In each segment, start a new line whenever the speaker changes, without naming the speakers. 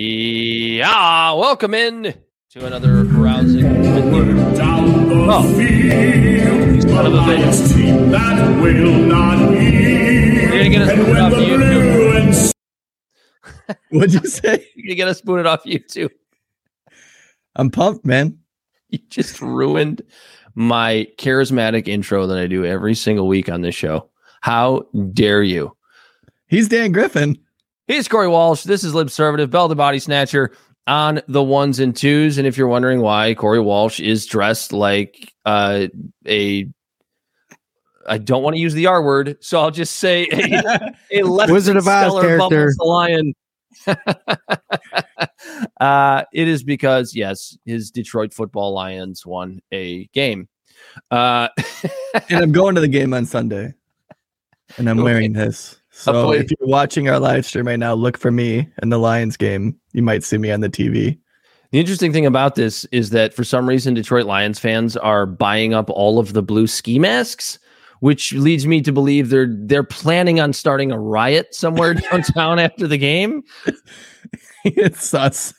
Yeah, welcome in to another rousing.
down the
Oh.
field.
Son of a
A Lions team that will not.
You're gonna get us booted off YouTube.
Bruins
What'd you say?
You're gonna get us booted off YouTube.
I'm pumped, man.
You just ruined my charismatic intro that I do every single week on this show. How dare you?
He's Dan Griffin.
He's Corey Walsh. This is Libservative, Bel the Body Snatcher on the ones and twos. And if you're wondering why Corey Walsh is dressed like uh, a, I don't want to use the R word, so I'll just say a, a less
Wizard of Oz character.
The Lion. uh, it is because yes, his Detroit Football Lions won a game. Uh,
and I'm going to the game on Sunday. And I'm
Okay.
wearing this. So if you're watching our live stream right now, look for me in the Lions game. You might see me on the TV.
The interesting thing about this is that for some reason, Detroit Lions fans are buying up all of the blue ski masks, which leads me to believe they're they're planning on starting a riot somewhere downtown after the game.
it's us.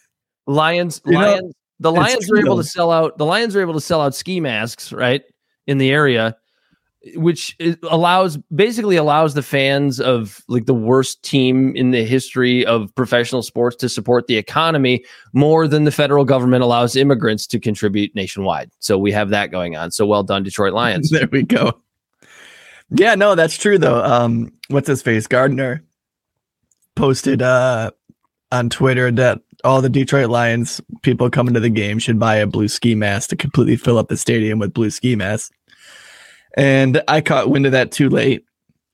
Lions,
You know,
Lions, the Lions are able to sell out. The Lions are able to sell out ski masks right in the area, which allows basically allows the fans of like the worst team in the history of professional sports to support the economy more than the federal government allows immigrants to contribute nationwide. So we have that going on. So well done, Detroit Lions.
There we go. Yeah, no, that's true though. Um, what's his face? Gardner posted uh on Twitter that all the Detroit Lions people coming to the game should buy a blue ski mask to completely fill up the stadium with blue ski masks. And I caught wind of that too late.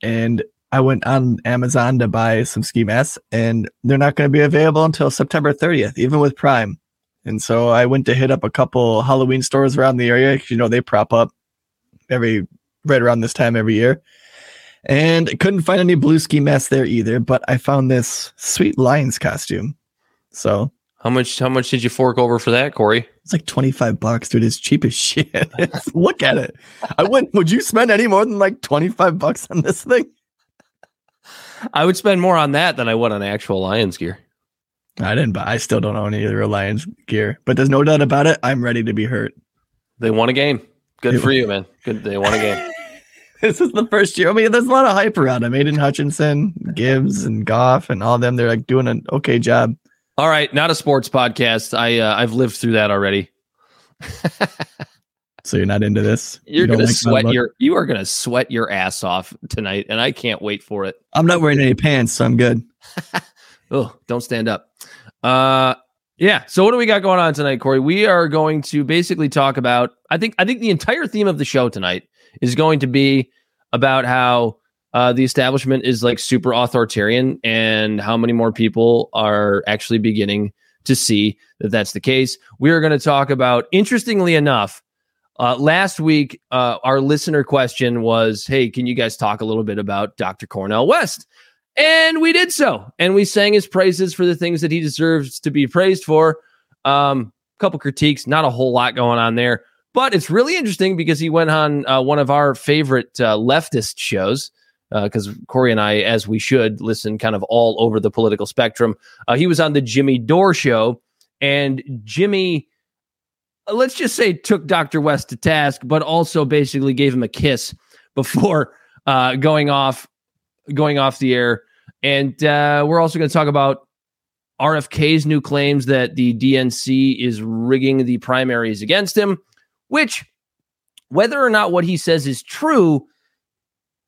And I went on Amazon to buy some ski masks, and they're not going to be available until September 30th, even with Prime. And so I went to hit up a couple Halloween stores around the area. You know, they prop up every right around this time every year. And couldn't find any blue ski masks there either, but I found this sweet Lions costume. So
How much? How much did you fork over for that, Corey?
it's like 25 bucks, dude. It's cheap as shit. Look at it. I wouldn't, would you spend any more than like 25 bucks on this thing?
I would spend more on that than I would on actual Lions gear.
I didn't buy, I still don't own any of the Lions gear, but there's no doubt about it. I'm ready to be hurt.
They won a game. Good
They
for you, man. Good. They won a game.
This is the first year. I mean, there's a lot of hype around him. Aidan Hutchinson, Gibbs, and Goff, and all them. They're like doing an okay job.
All right, not a sports podcast. I uh, I've lived through that already.
So you're not into this.
You're
You
gonna
like
sweat your you are gonna sweat your ass off tonight, and I can't wait for it.
I'm not wearing any pants, so I'm good.
Oh, don't stand up. Uh yeah. So what do we got going on tonight, Corey? We are going to basically talk about I think I think the entire theme of the show tonight is going to be about how uh, the establishment is like super authoritarian and how many more people are actually beginning to see that that's the case. We are going to talk about, interestingly enough, uh, last week, uh, our listener question was, Hey, can you guys talk a little bit about Dr. Cornel West? And we did so. And we sang his praises for the things that he deserves to be praised for. Um, a couple critiques, not a whole lot going on there. But it's really interesting because he went on uh, one of our favorite uh, leftist shows. Because Corey and I, as we should, listen kind of all over the political spectrum. Uh, he was on the Jimmy Dore show, and Jimmy, uh, let's just say, took Dr. West to task, but also basically gave him a kiss before uh, going off, going off the air. And uh, we're also going to talk about RFK's new claims that the DNC is rigging the primaries against him, which, whether or not what he says is true,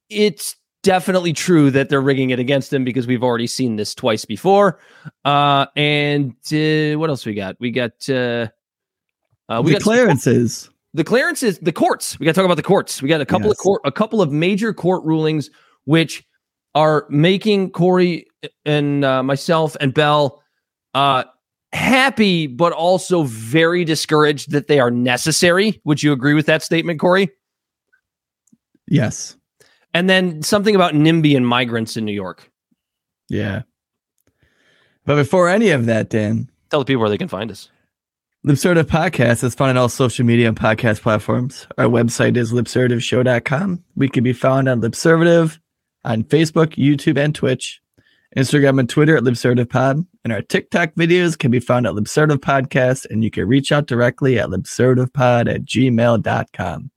it's definitely true that they're rigging it against him because we've already seen this twice before. Uh, and uh, what else we got? We got uh, uh, we
the
got
clearances.
the clearances, the courts. We got to talk about the courts. We got a couple of court, a couple of major court rulings which are making Corey and uh, myself and Bel uh, happy, but also very discouraged that they are necessary. Would you agree with that statement, Corey?
Yes.
And then something about NIMBY and migrants in New York.
Yeah. But before any of that, Dan,
Tell the people where they can find us.
Libservative Podcast is found on all social media and podcast platforms. Our website is libservativeshow.com. We can be found on Libservative on Facebook, YouTube, and Twitch. Instagram and Twitter at LibservativePod. And our TikTok videos can be found at Libservative Podcast. And you can reach out directly at libservativepod at gmail.com.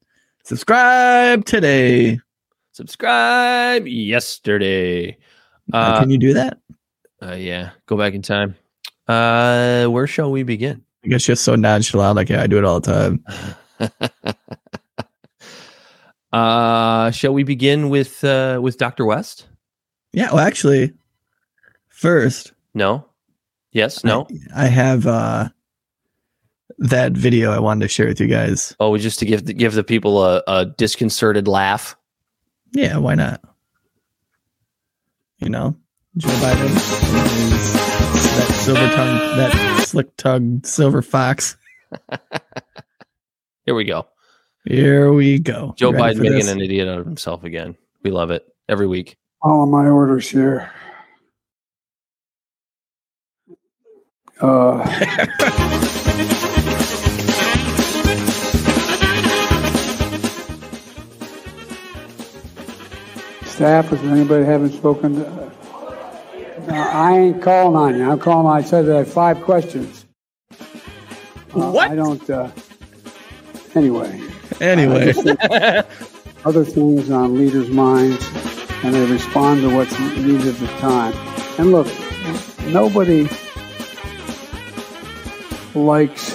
Subscribe today.
Subscribe yesterday.
Uh,
Uh,
can you do that?
uh, yeah, go back in time. Uh, where shall we begin?
I guess just so nonchalant. Like, yeah, I do it all the time.
uh, shall we begin with uh, with Dr. West?
Yeah. Well, actually, first,
No. Yes. No.
I have uh that video I wanted to share with you guys.
Oh, just to give the, give the people a, a disconcerted laugh.
Yeah, why not? You know, Joe Biden, is that silver tongue, that slick tongued silver fox.
Here we go.
Here we go.
Joe Biden
for
making
this?
an idiot out of himself again. We love it every week.
All of my orders here. Uh, staff, is there anybody haven't spoken? To, No, I ain't calling on you. I'm calling on, I said that I had five questions. Uh,
What?
I don't, uh, anyway.
Anyway,
other things on leaders' minds and they respond to what's needed at the time. And look, nobody likes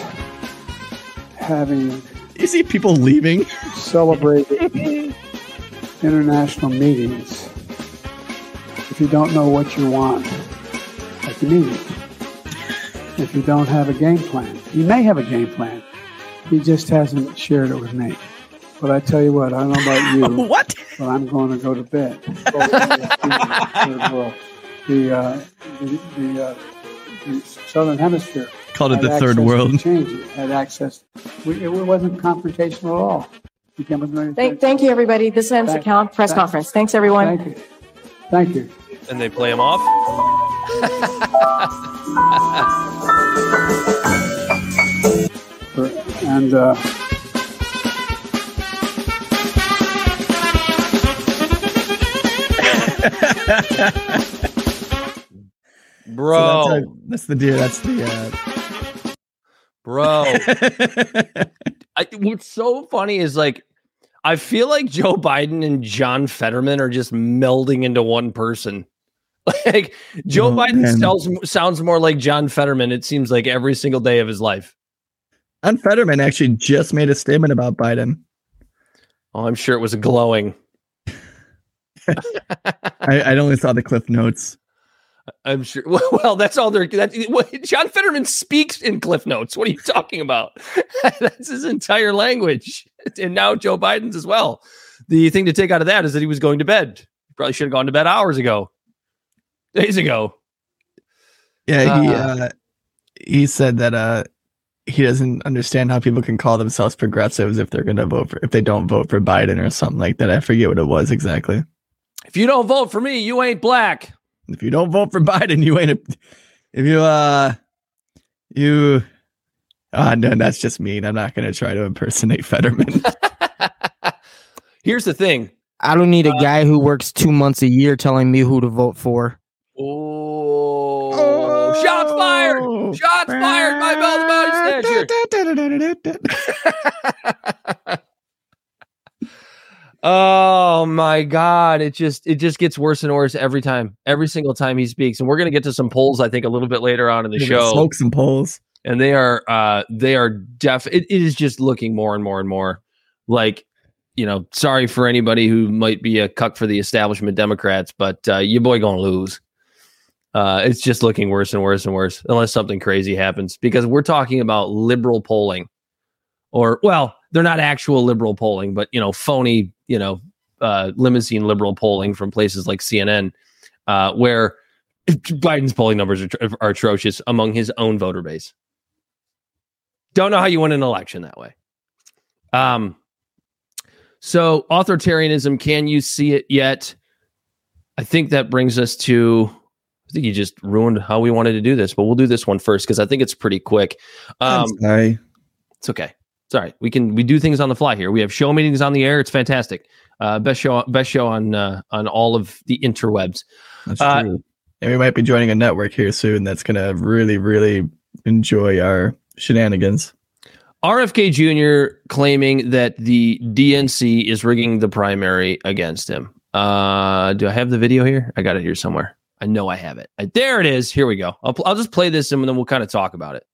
having
you see people leaving.
celebrated international meetings if you don't know what you want at the meeting. If you don't have a game plan, you may have a game plan. He just hasn't shared it with me. But I tell you what, I don't know about you.
What?
but I'm going to go to bed. Third. The, uh, the, the, uh, the Southern Hemisphere
Called it the third world.
Change it. Had access. We, it wasn't confrontational at all. You came.
Thank, thank you, everybody. This ends the
Thank-
count press
thank-
conference. Thanks, everyone.
Thank you. Thank you.
And they play him off.
And uh,
Bro,
So that's, our- that's the deal. That's the.
bro. I, what's so funny is like, I feel like Joe Biden and John Fetterman are just melding into one person. Like Joe
Oh,
Biden
man.
sounds sounds more like John Fetterman. It seems like every single day of his life.
and Fetterman actually just made a statement about Biden.
Oh, I'm sure it was glowing.
I, I only saw the cliff notes.
I'm sure. Well, that's all they're. That, John Fetterman speaks in Cliff Notes. What are you talking about? that's his entire language, and now Joe Biden's as well. The thing to take out of that is that he was going to bed. He probably should have gone to bed hours ago, days ago.
Yeah, he
Uh.
uh, he said that uh he doesn't understand how people can call themselves progressives if they're going to vote for if they don't vote for Biden or something like that. I forget what it was exactly.
If you don't vote for me, you ain't black.
If you don't vote for Biden, you ain't. A, if you uh, you. Ah, no, that's just mean. I'm not going to try to impersonate Fetterman.
Here's the thing.
I don't need a
Uh,
guy who works two months a year telling me who to vote for.
Oh, shots fired! Shots fired by Bel the Body Snatcher. Oh my god, it just it just gets worse and worse every time. Every single time he speaks. And we're going to get to some polls I think a little bit later on in the show.
Smoke some polls.
And they are uh they are def it, it is just looking more and more and more like you know, sorry for anybody who might be a cuck for the establishment Democrats, but uh your boy going to lose. Uh it's just looking worse and worse and worse unless something crazy happens because we're talking about liberal polling or well, they're not actual liberal polling, but you know, phony, you know, uh, limousine liberal polling from places like CNN, uh, where Biden's polling numbers are, tr- are atrocious among his own voter base. Don't know how you win an election that way. Um, so authoritarianism, can you see it yet? I think that brings us to. I think you just ruined how we wanted to do this, but we'll do this one first because I think it's pretty quick. Um,
sorry.
it's okay. It's all right. We can we do things on the fly here. We have show meetings on the air. It's fantastic. Uh, best show best show on uh, on all of the interwebs.
That's
Uh,
true. And we might be joining a network here soon that's gonna really, really enjoy our shenanigans.
RFK Jr. claiming that the DNC is rigging the primary against him. Uh, do I have the video here? I got it here somewhere. I know I have it. Uh, there it is. Here we go. I'll, pl- I'll just play this and then we'll kind of talk about it.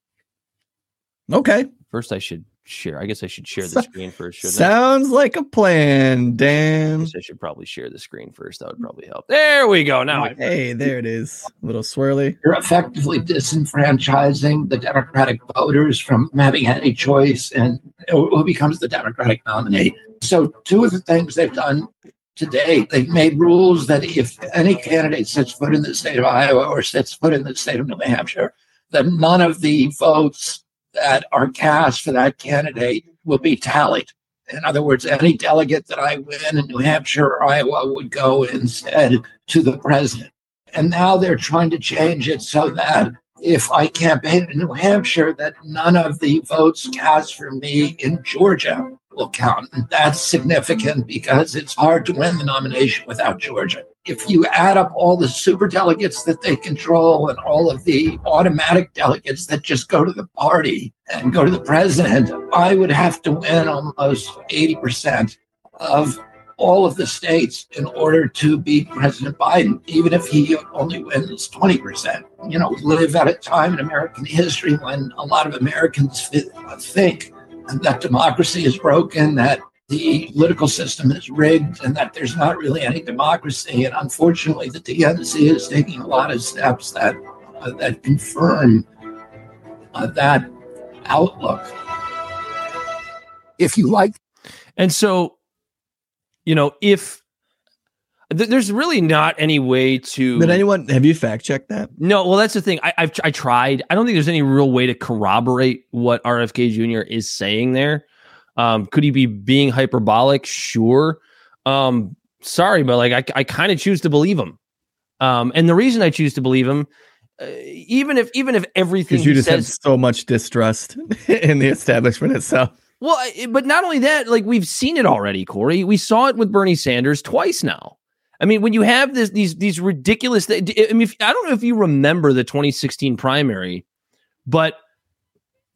Okay.
First, I should share. I guess I should share the screen first. Shouldn't I?
Sounds like a plan,
I
Dan.
guess I should probably share the screen first. That would probably help. There we go. Now I
Hey, there it is. A little swirly.
You're effectively disenfranchising the Democratic voters from having any choice and who becomes the Democratic nominee. So, two of the things they've done today, they've made rules that if any candidate sets foot in the state of Iowa or sets foot in the state of New Hampshire, that none of the votes that are cast for that candidate will be tallied. In other words, any delegate that I win in New Hampshire or Iowa would go instead to the president. And now they're trying to change it so that if I campaign in New Hampshire, that none of the votes cast for me in Georgia will count. And that's significant because it's hard to win the nomination without Georgia. If you add up all the super delegates that they control and all of the automatic delegates that just go to the party and go to the president, I would have to win almost 80% of all of the states in order to beat President Biden, even if he only wins 20%. You know, live at a time in American history when a lot of Americans uh, think that democracy is broken, that the political system is rigged, and that there's not really any democracy. And unfortunately, the DNC is taking a lot of steps that uh, that confirm uh, that outlook. If you like
And so, you know, if th- there's really not any way to.
Did anyone have you fact checked that?
no, well, that's the thing. I, I've I tried. I don't think there's any real way to corroborate what RFK Jr. is saying there. Um, could he be being hyperbolic? Sure. Um, sorry, but like I, I kind of choose to believe him. Um, and the reason I choose to believe him, uh, even if even if everything
you
he
just have
says,
so much distrust in the establishment itself.
Well, but not only that, like we've seen it already, Corey. We saw it with Bernie Sanders twice now. I mean, when you have this these these ridiculous, I mean, if, I don't know if you remember the 2016 primary, but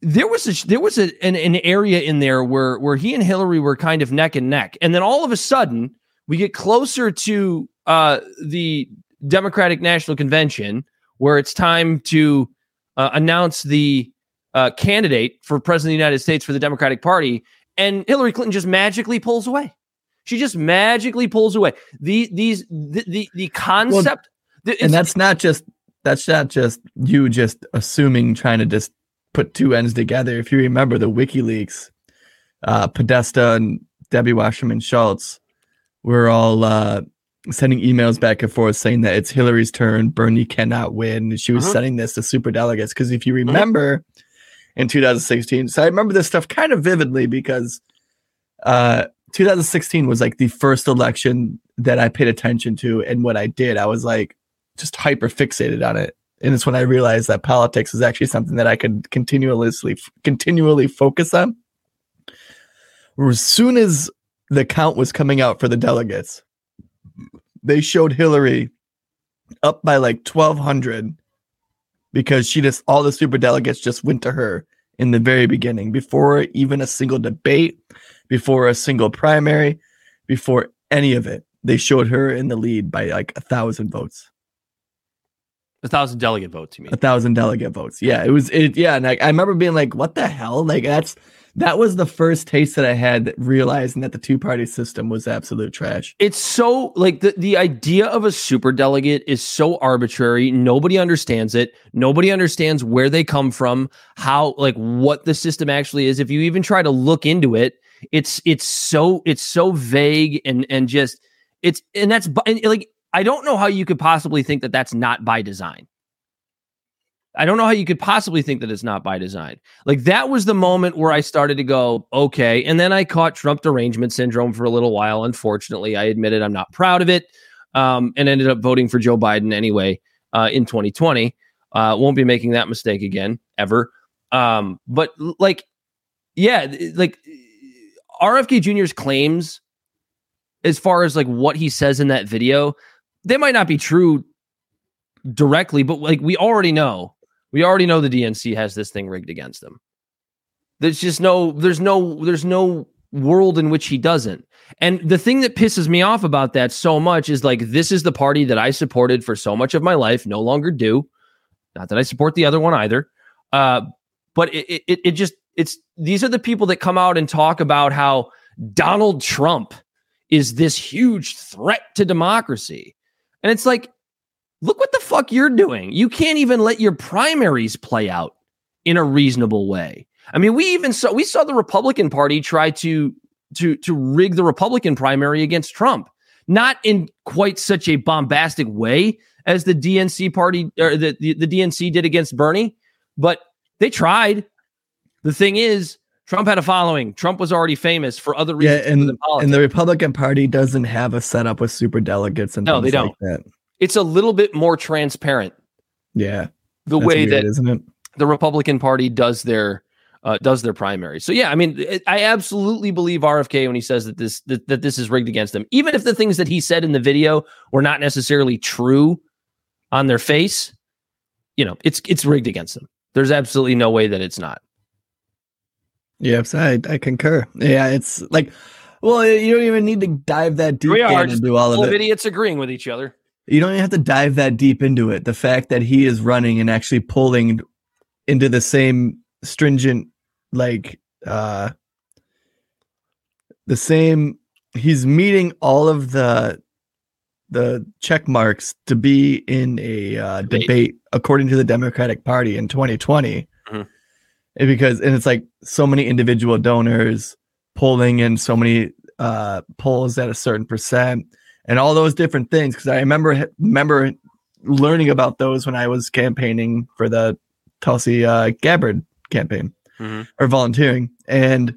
there was a there was a, an, an area in there where where he and Hillary were kind of neck and neck, and then all of a sudden we get closer to uh, the Democratic National Convention where it's time to uh, announce the uh, candidate for president of the United States for the Democratic Party, and Hillary Clinton just magically pulls away. She just magically pulls away. The these the the, the concept, the-
And that's not just that's not just you just assuming trying to just put two ends together. If you remember the WikiLeaks, uh, Podesta and Debbie Wasserman Schultz were all uh, sending emails back and forth saying that it's Hillary's turn, Bernie cannot win. And she was
Uh-huh.
sending this to super delegates because if you remember in 2016, so I remember this stuff kind of vividly because uh, 2016 was like the first election that I paid attention to, and what I did, I was like just hyper fixated on it. And it's when I realized that politics is actually something that I could continuously continually focus on. As soon as the count was coming out for the delegates, they showed Hillary up by like 1200 because she just all the super delegates just went to her in the very beginning before even a single debate, before a single primary, before any of it. They showed her in the lead by like a thousand votes,
a thousand delegate votes. You mean?
a thousand delegate votes. Yeah, it was it. Yeah, and I, I remember being like, "What the hell?" Like that's that was the first taste that I had that realizing that the two party system was absolute trash.
It's so like the, the idea of a super delegate is so arbitrary. Nobody understands it. Nobody understands where they come from, how like what the system actually is. If you even try to look into it, it's it's so it's so vague and and just it's and that's and like I don't know how you could possibly think that that's not by design. I don't know how you could possibly think that it's not by design. Like that was the moment where I started to go, okay. And then I caught Trump derangement syndrome for a little while. Unfortunately, I admitted I'm not proud of it um, and ended up voting for Joe Biden anyway uh, in 2020. Uh, won't be making that mistake again ever. Um, but like, yeah, like RFK Jr.'s claims, as far as like what he says in that video, they might not be true directly, but like we already know, we already know the DNC has this thing rigged against them. There's just no, there's no, there's no world in which he doesn't. And the thing that pisses me off about that so much is like this is the party that I supported for so much of my life, no longer do. Not that I support the other one either. Uh, but it, it it just it's these are the people that come out and talk about how Donald Trump is this huge threat to democracy. And it's like, look what the fuck you're doing. You can't even let your primaries play out in a reasonable way. I mean, we even saw we saw the Republican Party try to to to rig the Republican primary against Trump. Not in quite such a bombastic way as the DNC party or the, the, the DNC did against Bernie, but they tried. The thing is, Trump had a following. Trump was already famous for other reasons.
Yeah,
and than politics.
and the Republican Party doesn't have a setup with super delegates and
No,
things
they
like that.
it's a little bit more transparent
Yeah,
the way
weird,
that
isn't it?
the Republican Party does their uh, does their primary. So yeah, I mean, it, I absolutely believe RFK when he says that this that, that this is rigged against them, even if the things that he said in the video were not necessarily true on their face. You know, it's it's rigged against them. There's absolutely no way that it's not.
Yes, I I concur. Yeah, it's like, well, you don't even need to dive that deep
We are just
do all of
of
it.
idiots agreeing with each other.
You don't even have to dive that deep into it. The fact that he is running and actually pulling into the same stringent, like, uh, the same, he's meeting all of the the check marks to be in a uh,
Debate.
according to the Democratic Party in 2020.
Mhm.
Because and it's like so many individual donors pulling in so many uh polls at a certain percent and all those different things because I remember remember learning about those when I was campaigning for the Tulsi uh, Gabbard campaign
Mhm.
or volunteering, and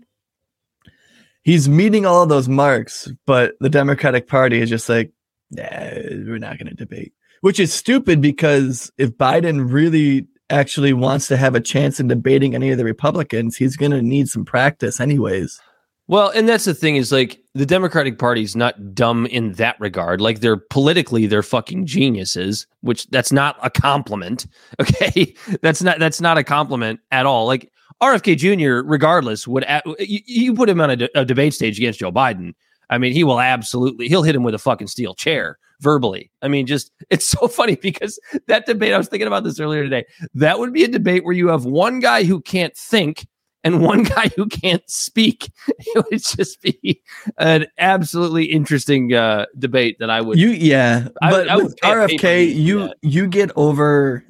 he's meeting all of those marks, but the Democratic Party is just like, nah, we're not going to debate, which is stupid because if Biden really actually wants to have a chance in debating any of the Republicans, he's going to need some practice, anyways.
Well, and that's the thing is like the Democratic Party's not dumb in that regard. Like they're politically they're fucking geniuses, which that's not a compliment. Okay, that's not that's not a compliment at all. Like RFK Jr. regardless would a- you, you put him on a, de- a debate stage against Joe Biden. I mean, he will absolutely he'll hit him with a fucking steel chair verbally. I mean, just it's so funny because that debate I was thinking about this earlier today. That would be a debate where you have one guy who can't think and one guy who can't speak. It would just be an absolutely interesting uh, debate that I would.
You yeah,
I
but
I would pay
RFK, you
that.
you get over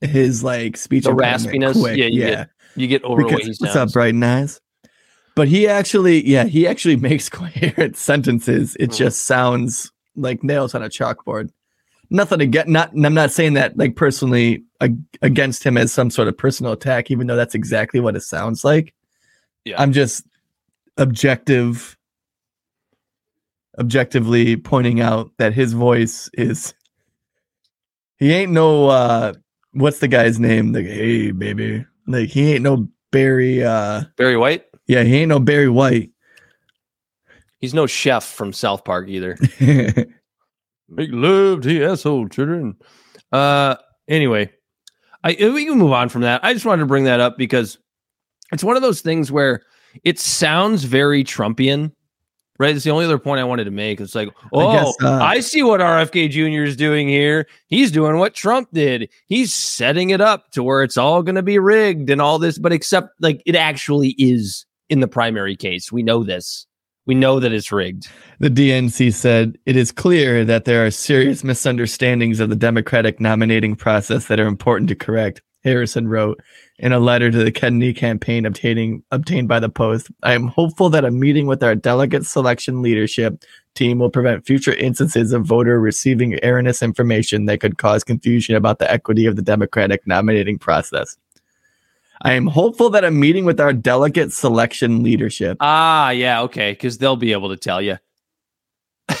his like speech
The raspiness?
quick,
Yeah, you
yeah.
get- you get over
because
what he
what's up, bright and eyes? But he actually, yeah, he actually makes coherent sentences. It
Mhm.
just sounds like nails on a chalkboard. Nothing to get. Not. I'm not saying that like personally ag- against him as some sort of personal attack, even though that's exactly what it sounds like.
Yeah.
I'm just objective, objectively pointing out that his voice is. He ain't no. uh What's the guy's name? Like, hey, baby. Like he ain't no Barry. uh
Barry White.
Yeah, he ain't no Barry White.
He's no chef from South Park either. Make love to the asshole, children. Uh, anyway, I if we can move on from that. I just wanted to bring that up because it's one of those things where it sounds very Trumpian, right? It's the only other point I wanted to make. It's like, oh, I,
guess, uh,
see what RFK Jr. is doing here. He's doing what Trump did. He's setting it up to where it's all going to be rigged and all this, but except like it actually is in the primary case. We know this. We know that it's rigged.
The DNC said it is clear that there are serious misunderstandings of the Democratic nominating process that are important to correct. Harrison wrote in a letter to the Kennedy campaign obtaining obtained by the Post. I am hopeful that a meeting with our delegate selection leadership team will prevent future instances of voter receiving erroneous information that could cause confusion about the equity of the Democratic nominating process. I am hopeful that a meeting with our delegate selection leadership.
Ah, yeah, okay, because they'll be able to tell you.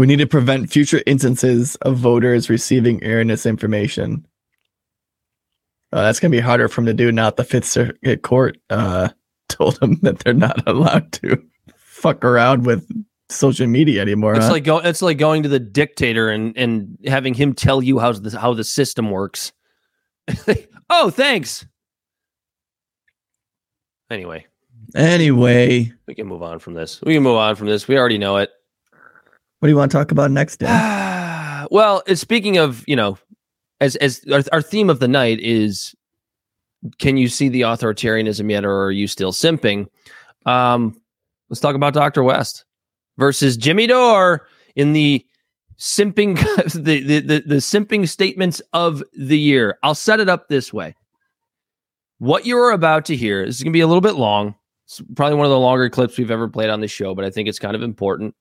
We need to prevent future instances of voters receiving erroneous information. Uh, that's going to be harder for them to do now that the Fifth Circuit Court uh, told them that they're not allowed to fuck around with social media anymore.
It's
huh?
like go, it's like going to the dictator and and having him tell you how the how the system works. oh, thanks. Anyway,
anyway,
we can move on from this. We can move on from this. We already know it.
what do you want to talk about next, Dan?
well, speaking of, you know, as as our, our theme of the night is can you see the authoritarianism yet or are you still simping? Um let's talk about Dr. West versus Jimmy Dore in the simping the, the the the simping statements of the year. I'll set it up this way. What you are about to hear this is going to be a little bit long. It's probably one of the longer clips we've ever played on the show, but I think it's kind of important.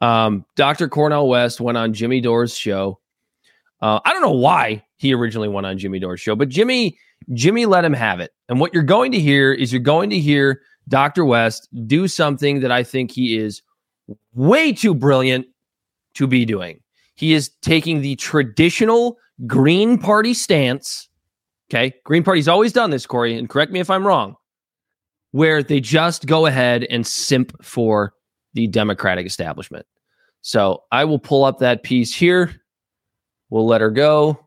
Um, Dr. Cornel West went on Jimmy Dore's show. Uh, I don't know why he originally went on Jimmy Dore's show, but Jimmy Jimmy let him have it. And what you're going to hear is you're going to hear Dr. West do something that I think he is way too brilliant to be doing. He is taking the traditional Green Party stance. Okay. Green Party's always done this, Corey, and correct me if I'm wrong, where they just go ahead and simp for the Democratic establishment. So I will pull up that piece here. We'll let her go.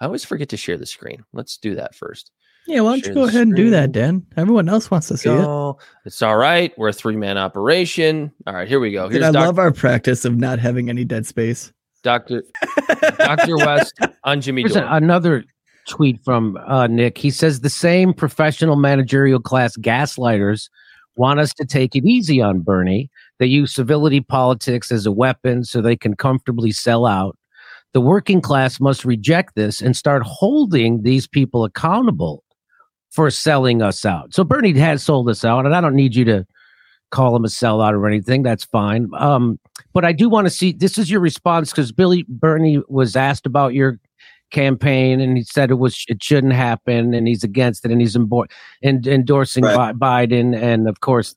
I always forget to share the screen. Let's do that first.
Yeah, why don't you go ahead and do that. Dan? Everyone else wants to see it.
Go. It's all right. We're a three man operation. All right, here we go.
Dude,
Here's
I
Doc-
love our practice of not having any dead space.
Dr. Dr. West on Jimmy
Here's
Dore.
another tweet from uh, Nick. He says the same professional managerial class gaslighters want us to take it easy on Bernie. They use civility politics as a weapon so they can comfortably sell out. The working class must reject this and start holding these people accountable for selling us out. So Bernie has sold us out, and I don't need you to call him a sellout or anything. That's fine. Um, but I do want to see this is your response because Billy Bernie was asked about your campaign and he said it was it shouldn't happen and he's against it and he's and endorsing Bi- Biden and of course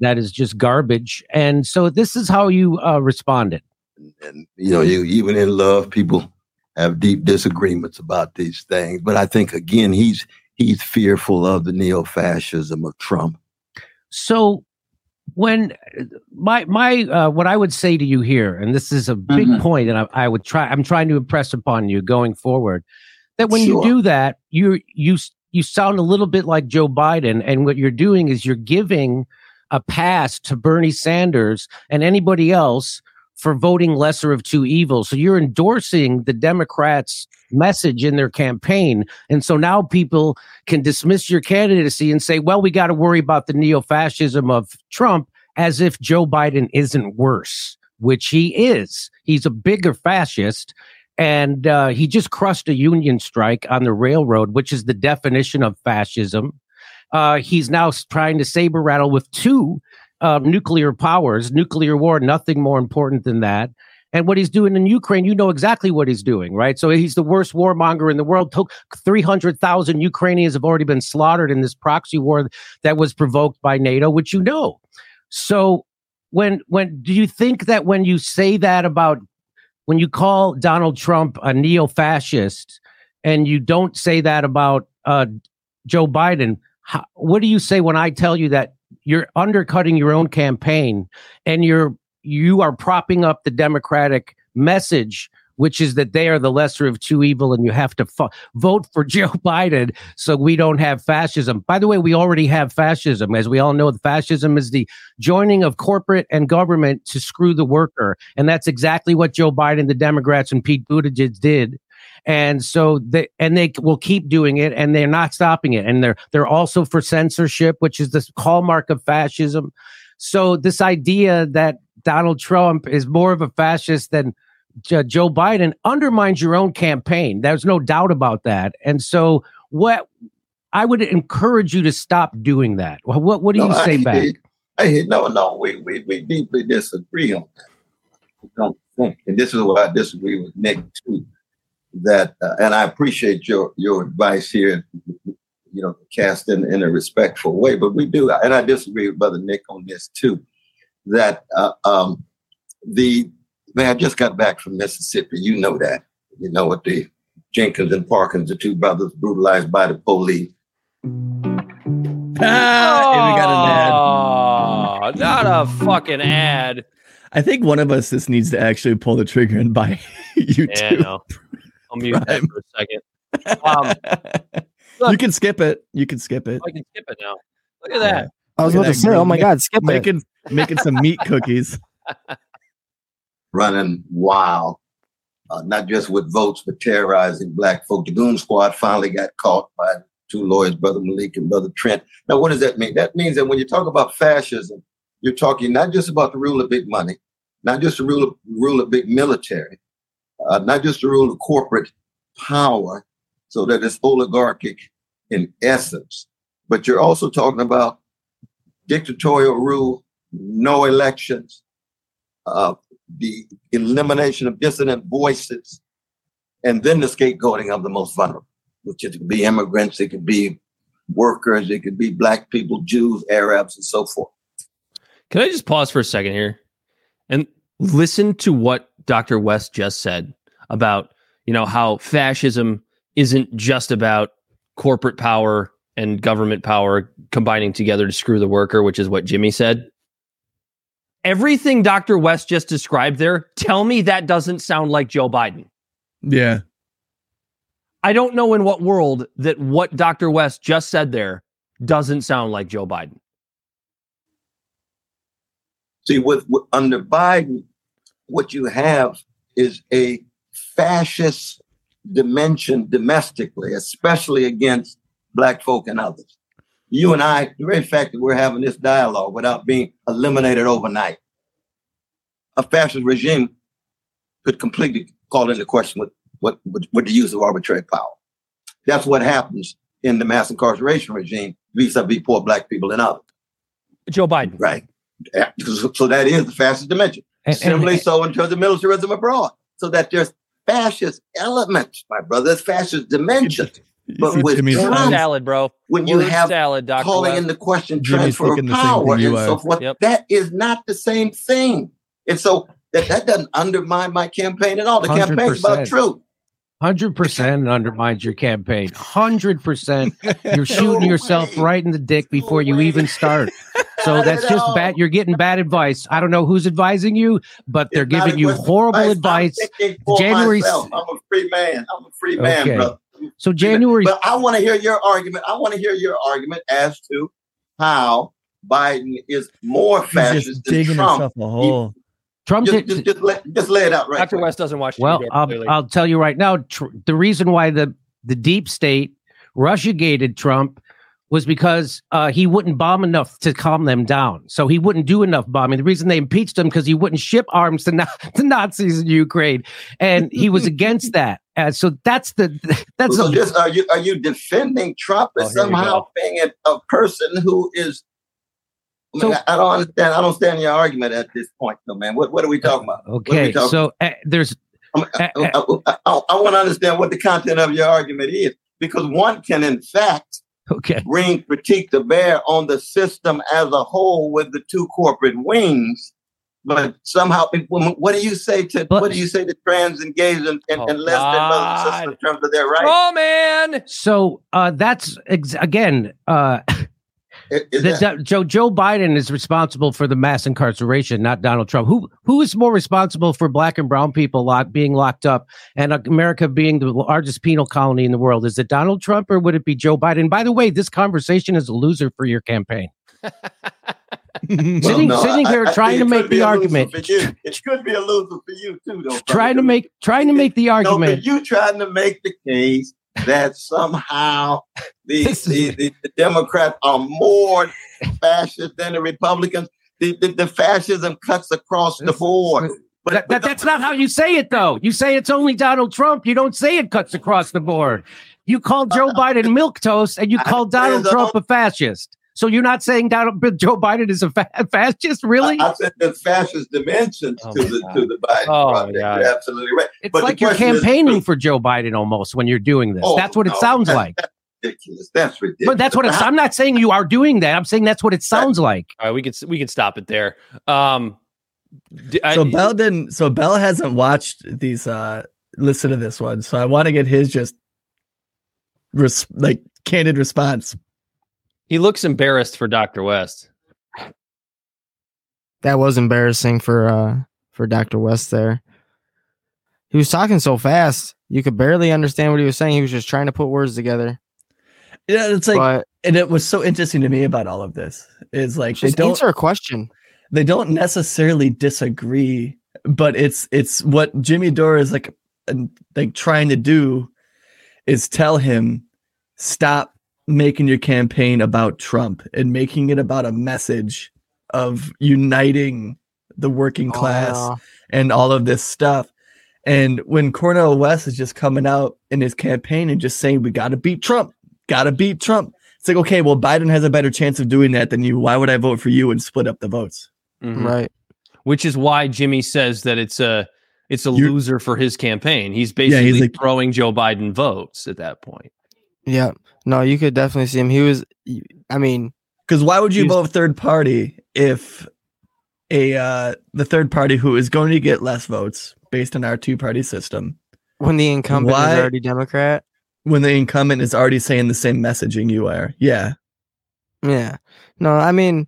that is just garbage. And so this is how you uh, responded.
you know, you, even in love, people have deep disagreements about these things. But I think again, he's he's fearful of the neo-fascism of Trump.
So when my my uh, what I would say to you here, and this is a big
Mhm.
point, and I, I would try I'm trying to impress upon you going forward that when
Sure.
you do that, you you you sound a little bit like Joe Biden, and what you're doing is you're giving a pass to Bernie Sanders and anybody else for voting lesser of two evils. So you're endorsing the Democrats' message in their campaign. And so now people can dismiss your candidacy and say, well, we got to worry about the neo fascism of Trump as if Joe Biden isn't worse, which he is. He's a bigger fascist. And uh, he just crushed a union strike on the railroad, which is the definition of fascism. Uh, he's now trying to saber rattle with two uh, nuclear powers, nuclear war, nothing more important than that. And what he's doing in Ukraine, you know exactly what he's doing, right? So he's the worst warmonger in the world. 300,000 Ukrainians have already been slaughtered in this proxy war that was provoked by NATO, which you know. So when when do you think that when you say that about when you call Donald Trump a neo-fascist and you don't say that about uh, Joe Biden, how, what do you say when I tell you that you're undercutting your own campaign and you're you are propping up the Democratic message, which is that they are the lesser of two evil, and you have to fu- vote for Joe Biden so we don't have fascism. By the way, we already have fascism, as we all know. Fascism is the joining of corporate and government to screw the worker, and that's exactly what Joe Biden, the Democrats, and Pete Buttigieg did. And so they and they will keep doing it, and they're not stopping it. And they're they're also for censorship, which is the hallmark of fascism. So this idea that Donald Trump is more of a fascist than J- Joe Biden undermines your own campaign. There's no doubt about that. And so, what I would encourage you to stop doing that. What what, what do
No,
you say
I,
back?
I, no, no, we, we, we deeply disagree on that. I don't think, and this is what I disagree with Nick too. That, uh, and I appreciate your your advice here. You know, cast in in a respectful way, but we do, and I disagree with Brother Nick on this too. That uh, um, the man, I just got back from Mississippi. You know that. You know what the Jenkins and Parkins, the two brothers, brutalized by the police.
Ah, and we got an ad.
Oh, not a fucking ad.
I think one of us just needs to actually pull the trigger and buy YouTube.
Yeah, no. I'll mute that for a second. Um,
you can skip it. You can skip it.
I can skip it now. Look at that.
I was
Look
about to say, oh my God, skip it.
Making some meat cookies.
running wild, uh, not just with votes, but terrorizing black folk. The Goon Squad finally got caught by two lawyers, Brother Malik and Brother Trent. Now, what does that mean? That means that when you talk about fascism, you're talking not just about the rule of big money, not just the rule of, rule of big military, uh, not just the rule of corporate power, so that it's oligarchic in essence, but you're also talking about dictatorial rule, no elections, uh, the elimination of dissident voices, and then the scapegoating of the most vulnerable, which it could be immigrants, it could be workers, it could be black people, Jews, Arabs, and so forth.
Can I just pause for a second here and listen to what Dr. West just said about, you know, how fascism isn't just about corporate power and government power combining together to screw the worker, which is what Jimmy said. Everything Dr. West just described there, tell me that doesn't sound like Joe Biden.
Yeah.
I don't know in what world that what Dr. West just said there doesn't sound like Joe Biden.
See, with, with under Biden, what you have is a fascist dimension domestically, especially against black folk and others. You and I, the very fact that we're having this dialogue without being eliminated overnight, a fascist regime could completely call into question what, what, what, what the use of arbitrary power. That's what happens in the mass incarceration regime vis-a-vis poor black people and others.
Joe Biden.
Right. So, that is the fascist dimension.
And- and-
Similarly, so in terms of militarism abroad, so that there's fascist elements, my brother. There's fascist dimensions. But
see
with
Jimmy's
Word
Trump,
salad, bro.
when you
Word
have
salad, Dr.
calling
West.
the question
Jimmy's
transfer of
thinking the same
power and so forth,
Yep.
that is not the same thing. And so that, that doesn't undermine my campaign at all. The campaign's about
100%.
truth.
Hundred percent undermines your campaign. Hundred percent, you're shooting yourself right in the dick before you even start. So that's just
all.
bad. You're getting bad advice. I don't know who's advising you, but they're
It's
giving you horrible
advice.
advice.
I'm
January
myself. I'm a free man. I'm a free man,
Okay.
brother.
So January,
But I want to hear your argument. I want to hear your argument as to how Biden is more fascist
just
than Trump.
himself a hole.
Trump
Just, just, just, let, just lay it out right.
Dr.
quick.
West doesn't watch
Well,
TV,
I'll. I'll tell you right now. Tr- the reason why the the deep state Russia gated Trump was because uh, he wouldn't bomb enough to calm them down. So he wouldn't do enough bombing. The reason they impeached him because he wouldn't ship arms to, na- to Nazis in Ukraine, and he was against that. And so that's the that's
so
the,
just are you are you defending Trump as
Oh, here
somehow being a, a person who is? I, mean,
So-
I, I don't understand. I don't understand your argument at this point, though, man. What what are we talking about? What are we
okay.
talking
So uh, there's
I, I, I, I want to understand what the content of your argument is, because one can, in fact,
okay.
bring critique to bear on the system as a whole with the two corporate wings. But somehow, what do you say to
But-
what do you say to trans and gays and, and,
Oh,
and lesbian brothers and sisters in terms of their rights?
Oh man.
So uh, that's ex- again. Uh,
Is- is
the,
that-
Joe Joe Biden is responsible for the mass incarceration, not Donald Trump. Who who is more responsible for black and brown people lock, being locked up and America being the largest penal colony in the world? Is it Donald Trump or would it be Joe Biden? By the way, this conversation is a loser for your campaign.
Well,
sitting
no,
sitting
I-
here
I
trying to make the argument.
It could be a loser for you too, though.
trying to make trying to make the
No,
argument.
but you trying to make the case that somehow the, the, the, the Democrats are more fascist than the Republicans. The, the, the fascism cuts across the board.
That, that, that's not how you say it, though. You say it's only Donald Trump. You don't say it cuts across the board. You call uh, Joe uh, Biden milk toast, and you call Donald Trump a fascist. So you're not saying Donald Joe Biden is a fa- fascist, really?
I said there's fascist dimensions to the to the Biden
Oh,
project.
God.
You're absolutely right.
It's
But
like you're
question is-
campaigning for Joe Biden almost when you're doing this.
Oh,
that's what it sounds
that-
like.
That's ridiculous. That's ridiculous.
But that's what it's. I'm not saying you are doing that. I'm saying that's what it sounds like.
All right, we could we could stop it there. Um, d- I-
So Bel didn't. So Bel hasn't watched these. uh Listen to this one. So I want to get his just, res- like candid response.
He looks embarrassed for Dr. West.
That was embarrassing for uh for Dr. West there. He was talking so fast, you could barely understand what he was saying. He was just trying to put words together.
Yeah, it's like,
But
and it was so interesting to me about all of this is like they
just
don't
answer a question.
they don't necessarily disagree, but it's it's what Jimmy Dore is like and, like trying to do is tell him stop making your campaign about Trump and making it about a message of uniting the working class
Oh,
and all of this stuff. And when Cornel West is just coming out in his campaign and just saying we got to beat Trump, got to beat Trump. It's like okay, well Biden has a better chance of doing that than you. Why would I vote for you and split up the votes?
Mhm.
Right.
Which is why Jimmy says that it's a it's a
You're-
loser for his campaign. He's
Yeah, he's
basically
like-
throwing Joe Biden votes at that point.
Yeah. No, you could definitely see him. He was I mean,
Because why would you vote third party if a uh, the third party who is going to get less votes based on our two party system
when the incumbent
Why-
is already Democrat.
when the incumbent is already saying the same messaging you are? Yeah,
Yeah. No, I mean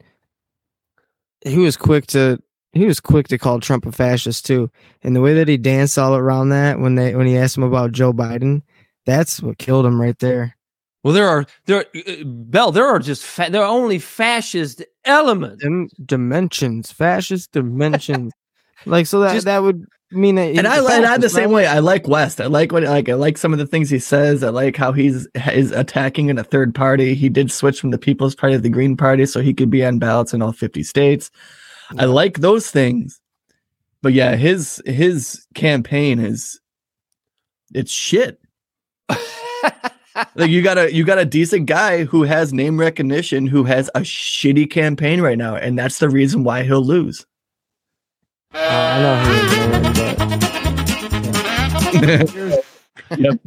he was quick to he was quick to call Trump a fascist too. And the way that he danced all around that when they when he asked him about Joe Biden, that's what killed him right there.
Well, there are there uh, Bel. There are just fa- there are only fascist elements.
Dim- dimensions, fascist dimensions. like so that
Just-
that would mean that
and I
he's
and I'm the same way. I like West. I like what like I like some of the things he says. I like how he's is attacking in a third party. He did switch from the People's Party to the Green Party so he could be on ballots in all 50 states. I like those things. But yeah, his his campaign is it's shit. like you got a you got a decent guy who has name recognition who has a shitty campaign right now and that's the reason why he'll lose.
Uh, I know he was doing, but
Yep.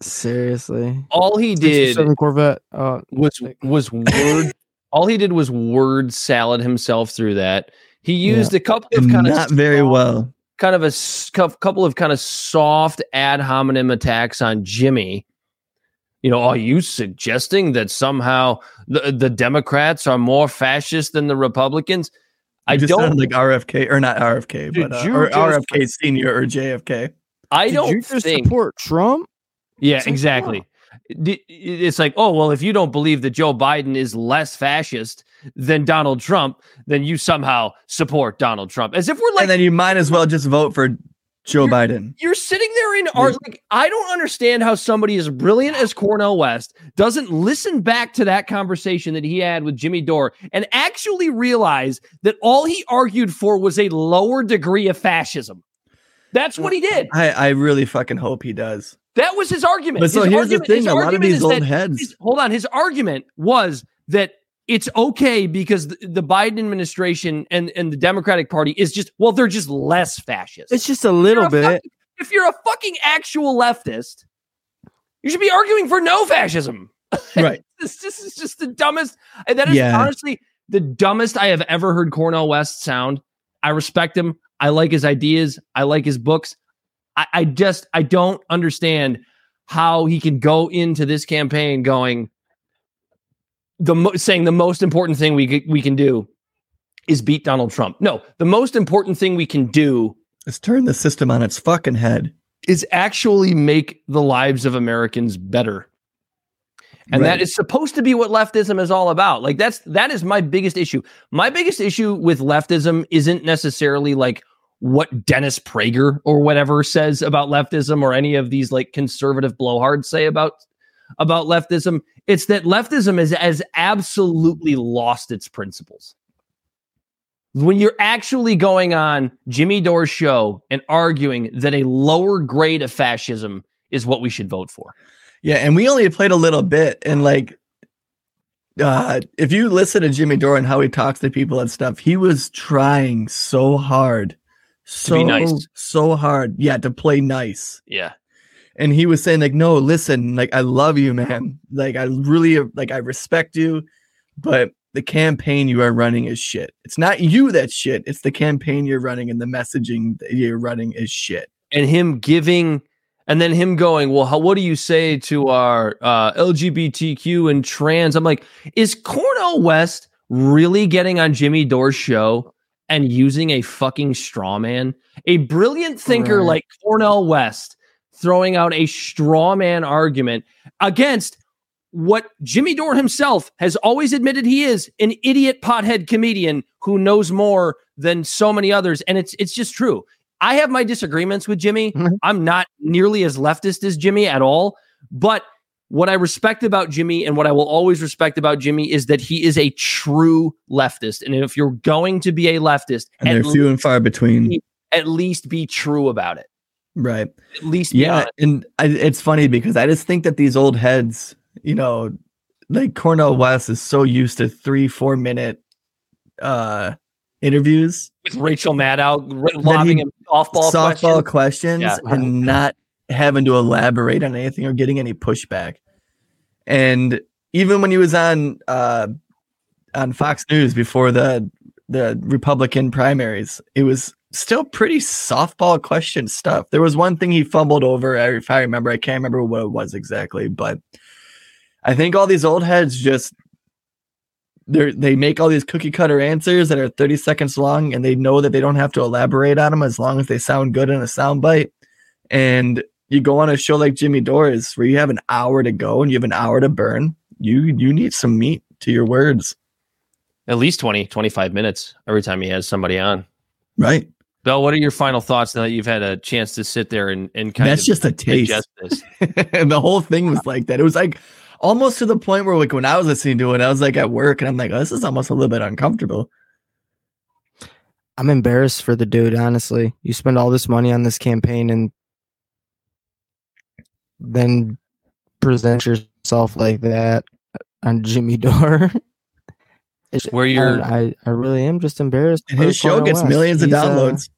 seriously.
All he did
67 Corvette. Uh,
was was word. all he did was word salad himself through that. He used a couple of kind
Not
of
very well.
kind of a s- cou- couple of kind of soft ad hominem attacks on Jimmy. You know, are you suggesting that somehow the the Democrats are more fascist than the Republicans? I
You just
don't.
sound like RFK or not RFK, but uh, or
just-
RFK senior or JFK.
I
did
don't
you just
think.
support Trump?
Yeah,
It's like,
exactly. D- It's like, oh well, if you don't believe that Joe Biden is less fascist than Donald Trump, then you somehow support Donald Trump. As if we're like
and then you might as well just vote for Joe Biden.
you're sitting there in art. Like, I don't understand how somebody as brilliant as Cornel West doesn't listen back to that conversation that he had with Jimmy Dore and actually realize that all he argued for was a lower degree of fascism. That's what he did.
I, I really fucking hope he does.
That was his argument.
But so
His
here's the thing, a lot of these old heads-
his- hold on. His argument was that it's okay because the, Biden administration and, and the Democratic Party is just, well, they're just less fascist.
It's just a little
You're a
bit.
fucking- if you're a fucking actual leftist, you should be arguing for no fascism.
Right.
this, this is just the dumbest. and That is
Yeah.
honestly the dumbest I have ever heard Cornel West sound. I respect him. I like his ideas. I like his books. I, I just I don't understand how he can go into this campaign going the mo- saying the most important thing we we can do is beat Donald Trump. No, the most important thing we can do
Let's turn the system on its fucking head.
is actually make the lives of Americans better. And that
Right.
is supposed to be what leftism is all about. Like that's that is my biggest issue. My biggest issue with leftism isn't necessarily like what Dennis Prager or whatever says about leftism or any of these like conservative blowhards say about about leftism. It's that leftism is has absolutely lost its principles. when you're actually going on Jimmy Dore's show and arguing that a lower grade of fascism is what we should vote for.
Yeah, and we only played a little bit, and like, uh, if you listen to Jimmy Dore and how he talks to people and stuff, he was trying so hard, so
be nice.
so hard, yeah, to play nice.
Yeah.
And he was saying like, no, listen, like I love you, man. Like I really like I respect you, but the campaign you are running is shit. It's not you that's shit. It's the campaign you're running and the messaging that you're running is shit.
And him giving, and then him going, well, how, what do you say to our uh, LGBTQ and trans? I'm like, is Cornel West really getting on Jimmy Dore's show and using a fucking straw man? A brilliant thinker
Right.
like Cornel West throwing out a straw man argument against what Jimmy Dore himself has always admitted he is an idiot pothead comedian who knows more than so many others and it's it's just true. I have my disagreements with Jimmy. Mm-hmm. I'm not nearly as leftist as Jimmy at all, but what I respect about Jimmy and what I will always respect about Jimmy is that he is a true leftist. And if you're going to be a leftist,
And they're few and far between.
at least be true about it.
Right.
At least
Yeah, and I, it's funny because I just think that these old heads, you know, like Cornel West is so used to three, four minute uh interviews,
with Rachel Maddow lobbing him softball,
softball
questions.
questions,
Yeah.
and not having to elaborate on anything or getting any pushback. And even when he was on uh on Fox News before the the Republican primaries, it was still pretty softball question stuff. There was one thing he fumbled over, I- if I remember. I can't remember what it was exactly, but I think all these old heads just they they make all these cookie cutter answers that are 30 seconds long and they know that they don't have to elaborate on them as long as they sound good in a sound bite. And you go on a show like Jimmy Dore's where you have an hour to go and you have an hour to burn. You you need some meat to your words.
At least 20, 25 minutes every time he has somebody on.
Right.
Bill, what are your final thoughts now that you've had a chance to sit there and, and kind
That's
of
just a taste.
digest this?
and the whole thing was like that. It was like almost to the point where like when I was listening to it, I was like at work and I'm like, oh, this is almost a little bit uncomfortable.
I'm embarrassed for the dude, honestly. You spend all this money on this campaign and then present yourself like that on Jimmy Dore. It's-
Where you're-
I, I, really am just embarrassed.
And his show gets
West.
millions of
He's, uh,
downloads.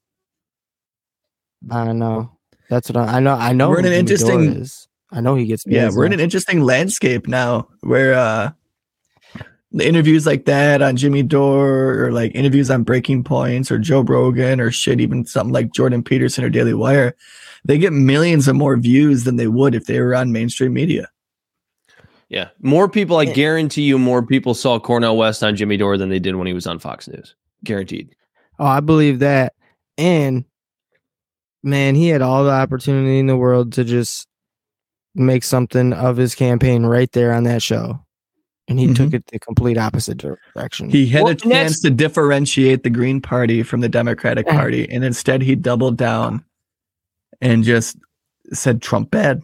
I know. That's what I, I know. I know.
We're in an interesting-
is. I know he gets.
yeah we're in an interesting landscape now where uh the interviews like that on jimmy dore or like interviews on breaking points or joe rogan or shit even something like jordan peterson or daily wire they get millions of more views than they would if they were on mainstream media
Yeah. More people, I guarantee you, more people saw Cornel West on Jimmy Dore than they did when he was on Fox News. Guaranteed.
Oh, I believe that. And man, he had all the opportunity in the world to just make something of his campaign right there on that show. And he took mm-hmm. it the complete opposite direction.
he had
Well,
a chance to differentiate the green party from the democratic party and instead he doubled down and just said trump bad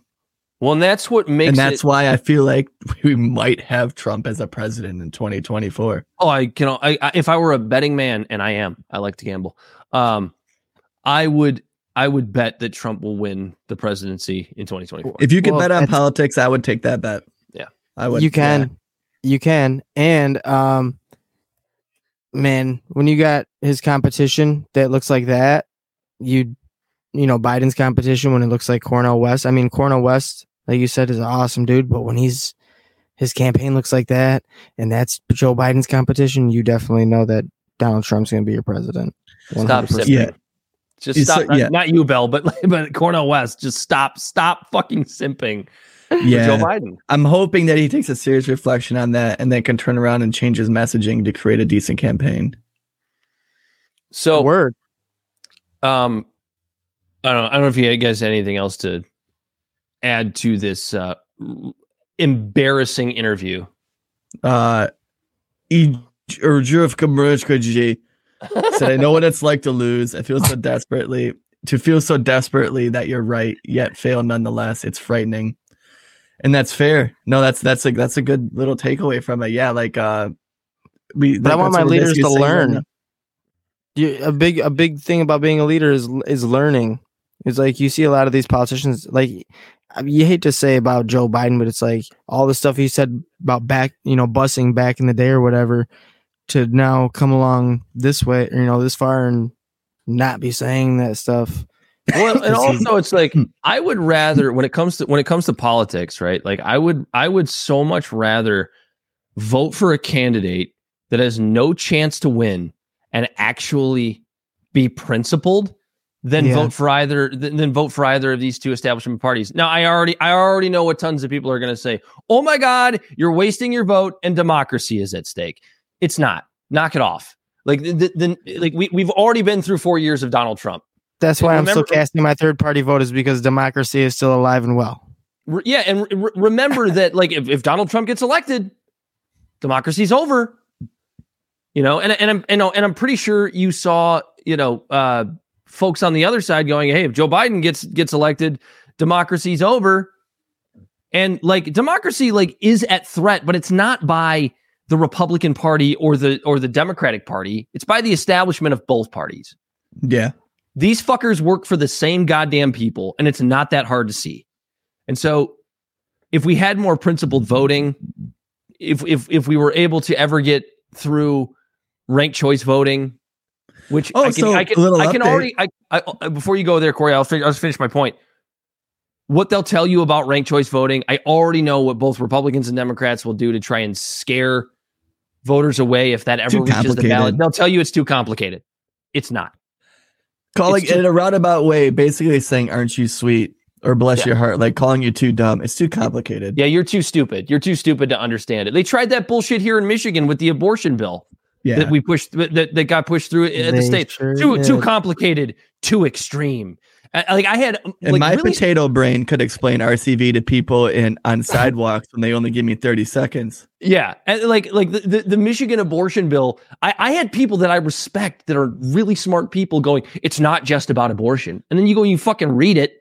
Well, and that's what makes
and that's
it.
why i feel like we might have trump as a president in 2024
Oh, I can. I, I if I were a betting man, and I am, I like to gamble. Um, I would. I would bet that Trump will win the presidency in 2024.
If you could
Well,
bet on politics, I would take that bet.
Yeah.
I would.
you can you can and um man when you got his competition that looks like that you you know biden's competition when it looks like cornel west i mean cornel west like you said is an awesome dude but when he's his campaign looks like that and that's joe biden's competition you definitely know that donald trump's going to be your president
Stop
100%.
sipping.
Yeah.
Just
It's
stop.
so-
not-
yeah.
Not you, Bel, but but Cornel West. Just stop. Stop fucking simping.
Yeah.
Joe Biden.
I'm hoping that he takes a serious reflection on that and then can turn around and change his messaging to create a decent campaign.
So
word
Um, I don't know. I don't know if you guys had anything else to add to this uh, embarrassing interview.
Uh, or Jurf Kamrishkaji said, I know what it's like to lose. I feel so desperately to feel so desperately that you're right, yet fail nonetheless. It's frightening. And that's fair. No, that's that's a that's a good little takeaway from it. Yeah, like uh we
But I want my leaders to
saying right
learn.
now.
you, a big a big thing about being a leader is is learning. It's like you see a lot of these politicians like I mean, you hate to say about Joe Biden, but it's like all the stuff he said about back, you know, busing back in the day or whatever, to now come along this way, you know, this far and not be saying that stuff.
Well, and also it's like I would rather when it comes to when it comes to politics, right? Like I would I would so much rather vote for a candidate that has no chance to win and actually be principled than
Yeah.
vote for either than vote for either of these two establishment parties. Now I already I already know what tons of people are going to say. "Oh my god, you're wasting your vote and democracy is at stake." It's not. Knock it off. Like the, the, the- like we we've already been through 4 years of Donald Trump.
That's why I'm still casting my third party vote is because democracy is still alive and well.
Re- yeah, and re- remember that like if, if Donald Trump gets elected, democracy's over. You know, and and I'm and, and I'm pretty sure you saw you know uh, folks on the other side going, hey, if Joe Biden gets gets elected, democracy's over. And like democracy like is at threat, but it's not by the Republican Party or the or the Democratic Party. It's by the establishment of both parties.
Yeah.
These fuckers work for the same goddamn people, and it's not that hard to see. And so, if we had more principled voting, if if if we were able to ever get through ranked choice voting, which
Oh,
I can,
so
I can,
a little
I can
update.
already, I, I, uh, before you go there, Corey, I'll, fin- I'll just finish my point. What they'll tell you about ranked choice voting, I already know what both Republicans and Democrats will do to try and scare voters away if that ever
Too
reaches the ballot. They'll tell you it's too complicated. It's not.
Calling
It's too-
in a roundabout way, basically saying, Aren't you sweet? Or bless
Yeah.
your heart, like calling you too dumb. It's too complicated.
Yeah, you're too stupid. You're too stupid to understand it. They tried that bullshit here in Michigan with the abortion bill
Yeah.
that we pushed that, that got pushed through at the
They
state.
sure
too too complicated, too extreme. Like I had um,
and
like
my
really
potato brain could explain RCV to people in on sidewalks when they only give me 30 seconds.
Yeah, and like like the, the, the Michigan abortion bill. I, I had people that I respect that are really smart people going. It's not just about abortion, and then you go and you fucking read it.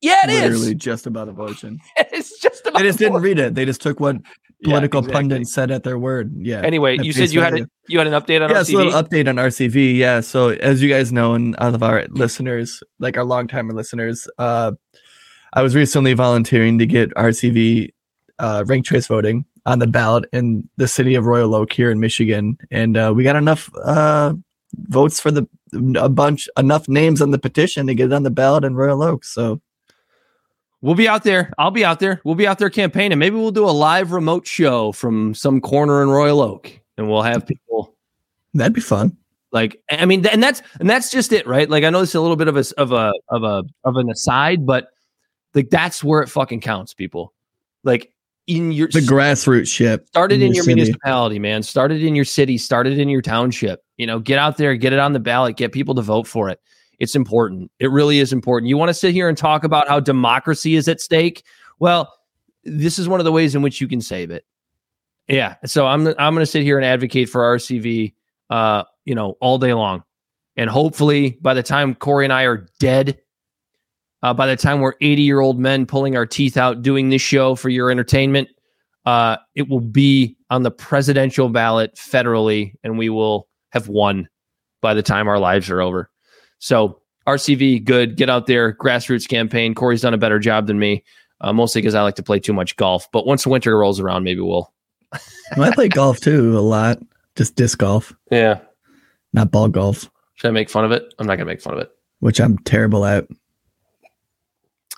Yeah, it is.
Literally just about abortion.
It's just about.
They just didn't read it. They just took what
Yeah,
political
exactly.
pundits said at their word. Yeah.
Anyway, you said you had a, you had an update on
yeah, it's a little update on RCV. Yeah. So as you guys know, and all of our listeners, like our longtime listeners, uh, I was recently volunteering to get RCV uh, ranked choice voting on the ballot in the city of Royal Oak here in Michigan, and uh, we got enough uh, votes for the a bunch enough names on the petition to get it on the ballot in Royal Oak. So
We'll be out there. I'll be out there. We'll be out there campaigning. Maybe we'll do a live remote show from some corner in Royal Oak, and we'll have people
that'd be fun.
like. I mean, and that's and that's just it, right? Like, I know it's a little bit of a of a of a of an aside, but like that's where it fucking counts, people. Like in your
The grassroots ship
started in your
city.
municipality, man. Started in your city. Started in your township. You know, get out there, get it on the ballot, get people to vote for it. It's important. It really is important. You want to sit here and talk about how democracy is at stake? Well, this is one of the ways in which you can save it. Yeah. So I'm I'm going to sit here and advocate for RCV, uh, you know, all day long, and hopefully by the time Corey and I are dead, uh, by the time we're 80 year old men pulling our teeth out doing this show for your entertainment, uh, it will be on the presidential ballot federally, and we will have won by the time our lives are over. So RCV, good. Get out there, grassroots campaign. Corey's done a better job than me, uh, mostly because I like to play too much golf. But once the winter rolls around, maybe we'll.
Well, I play golf too a lot, just disc golf,
Yeah.
not ball golf,
Should I make fun of it? I'm not going to make fun of it.
which I'm terrible at.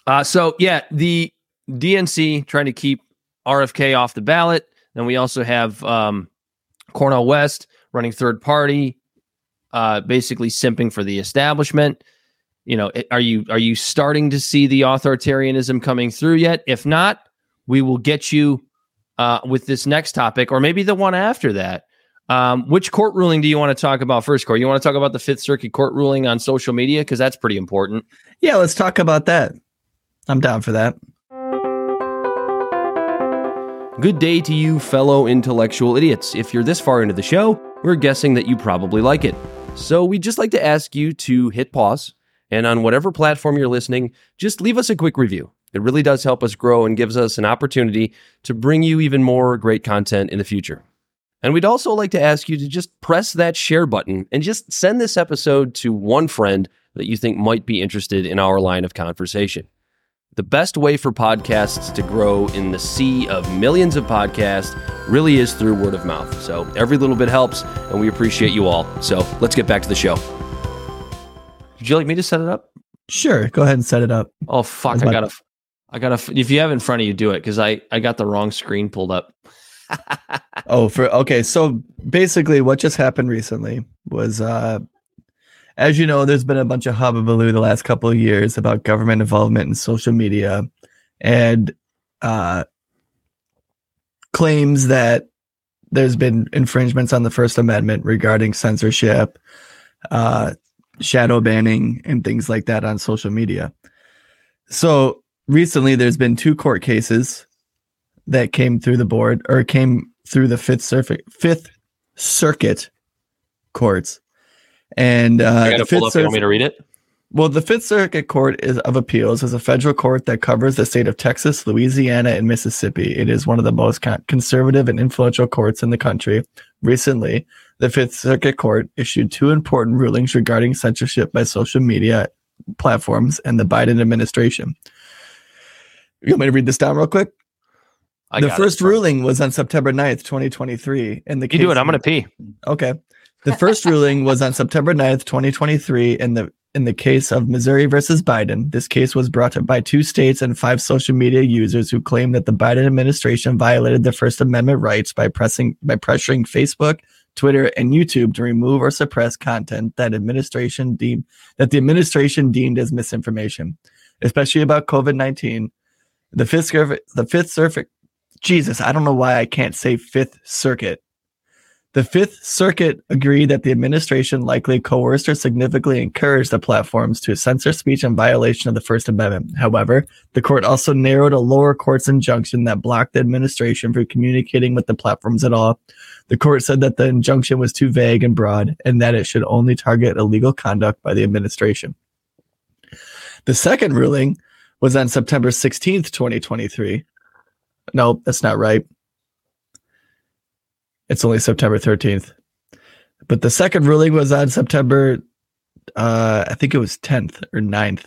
Uh, so yeah, the DNC trying to keep RFK off the ballot. Then we also have um, Cornel West running third party, uh, basically simping for the establishment. You know, it- are you are you starting to see the authoritarianism coming through yet? If not, we will get you uh, with this next topic, or maybe the one after that. Um, which court ruling do you want to talk about first, Corey? You want to talk about the Fifth Circuit court ruling on social media because that's pretty important.
Yeah, let's talk about that. I'm down for that.
Good day to you, fellow intellectual idiots. If you're this far into the show, we're guessing that you probably like it. So we'd just like to ask you to hit pause and on whatever platform you're listening, just leave us a quick review. It really does help us grow and gives us an opportunity to bring you even more great content in the future.
And we'd also like to ask you to just press that share button and just send this episode to one friend that you think might be interested in our line of conversation. The best way for podcasts to grow in the sea of millions of podcasts really is through word of mouth. So every little bit helps, and we appreciate you all. So let's get back to the show. Would you like me to set it up?
Sure, go ahead and set it up.
Oh fuck!
That's
I gotta, I gotta. If you have it in front of you, do it because I I got the wrong screen pulled up.
Oh, for okay. So basically, what just happened recently was, uh, as you know, there's been a bunch of hubbubaloo the last couple of years about government involvement in social media, and uh, claims that there's been infringements on the First Amendment regarding censorship, uh, shadow banning, and things like that on social media. So recently, there's been two court cases that came through the board or came through the Fifth Fifth Circuit courts, and uh,
I got
the
to pull
Fifth
up. You want me
Circuit-
to read it?
well, the Fifth Circuit Court is, of Appeals is a federal court that covers the state of Texas, Louisiana, and Mississippi. It is one of the most con- conservative and influential courts in the country. Recently, the Fifth Circuit Court issued two important rulings regarding censorship by social media platforms and the Biden administration. You want me to read this down real quick?
I
the
got it.
first ruling was on September 9th, 2023. And the
You do it. I'm gonna pee.
Okay. The first ruling was on September 9th, 2023 in the in the case of Missouri versus Biden. This case was brought up by two states and five social media users who claimed that the Biden administration violated the First Amendment rights by pressing by pressuring Facebook, Twitter, and YouTube to remove or suppress content that administration deemed that the administration deemed as misinformation, especially about COVID-19. The Fifth the Fifth Circuit, Jesus, I don't know why I can't say Fifth Circuit. The Fifth Circuit agreed that the administration likely coerced or significantly encouraged the platforms to censor speech in violation of the First Amendment. However, the court also narrowed a lower court's injunction that blocked the administration from communicating with the platforms at all. The court said that the injunction was too vague and broad and that it should only target illegal conduct by the administration. The second ruling was on September 16th, 2023. No, that's not right. It's only September 13th. But the second ruling was on September, uh, I think it was 10th or 9th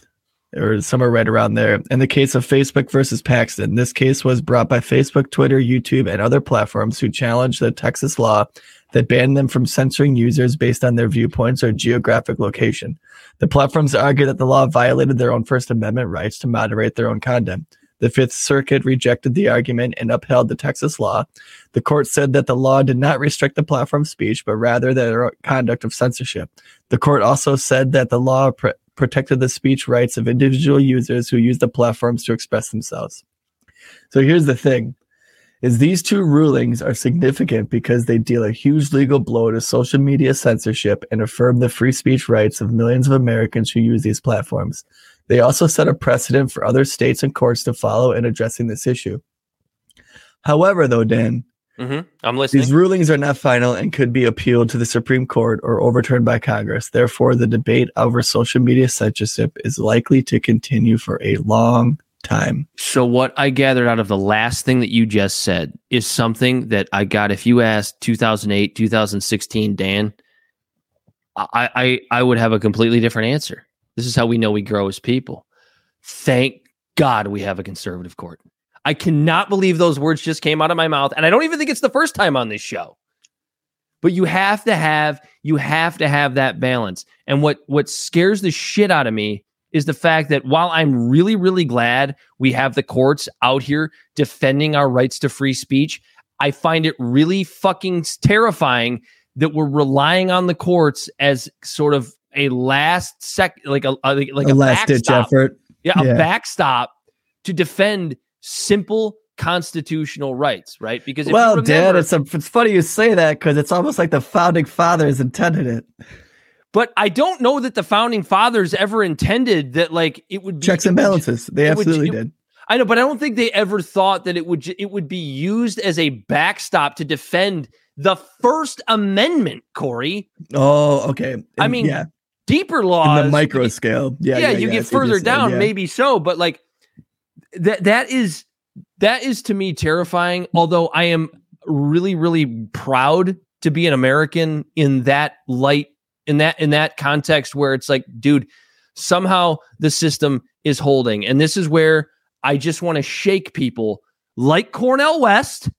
or somewhere right around there. In the case of Facebook versus Paxton, this case was brought by Facebook, Twitter, YouTube, and other platforms who challenged the Texas law that banned them from censoring users based on their viewpoints or geographic location. The platforms argued that the law violated their own First Amendment rights to moderate their own content. The Fifth Circuit rejected the argument and upheld the Texas law. The court said that the law did not restrict the platform speech, but rather the conduct of censorship. The court also said that the law pr- protected the speech rights of individual users who use the platforms to express themselves. So here's the thing is these two rulings are significant because they deal a huge legal blow to social media censorship and affirm the free speech rights of millions of Americans who use these platforms. They also set a precedent for other states and courts to follow in addressing this issue. However, though, Dan,
Mm-hmm. I'm listening.
these rulings are not final and could be appealed to the Supreme Court or overturned by Congress. Therefore, the debate over social media censorship is likely to continue for a long time.
So what I gathered out of the last thing that you just said is something that I got. If you asked 2008, 2016, Dan, I, I I would have a completely different answer. This is how we know we grow as people. Thank God we have a conservative court. I cannot believe those words just came out of my mouth, and I don't even think it's the first time on this show. But you have to have you have to have that balance. And what what scares the shit out of me is the fact that while I'm really, really glad we have the courts out here defending our rights to free speech, I find it really fucking terrifying that we're relying on the courts as sort of a last sec, like a like, like
a last ditch effort.
Yeah, a
Yeah.
backstop to defend simple constitutional rights, right? Because if
Well,
remember-
Dad, it's a, it's funny you say that because it's almost like the founding fathers intended it.
But I don't know that the founding fathers ever intended that like it would be
Checks and balances. They
it would-
absolutely did.
I know, but I don't think they ever thought that it would it would be used as a backstop to defend the First Amendment, Corey.
Oh, okay.
I mean,
yeah,
deeper
law
in
the micro scale. Yeah,
yeah,
yeah,
you
yeah,
get further down,
yeah.
maybe so, but like that that is that is to me terrifying. Although I am really, really proud to be an American in that light, in that in that context where it's like, dude, somehow the system is holding. And this is where I just want to shake people like Cornel West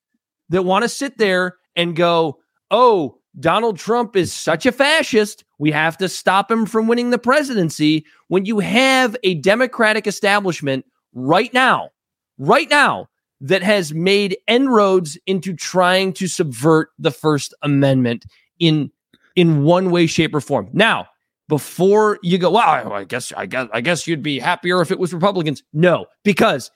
that want to sit there and go, oh, Donald Trump is such a fascist. We have to stop him from winning the presidency. When you have a Democratic establishment right now, right now, that has made inroads into trying to subvert the First Amendment in in one way, shape, or form. Now, before you go, well, I guess, I guess, I guess you'd be happier if it was Republicans. No, because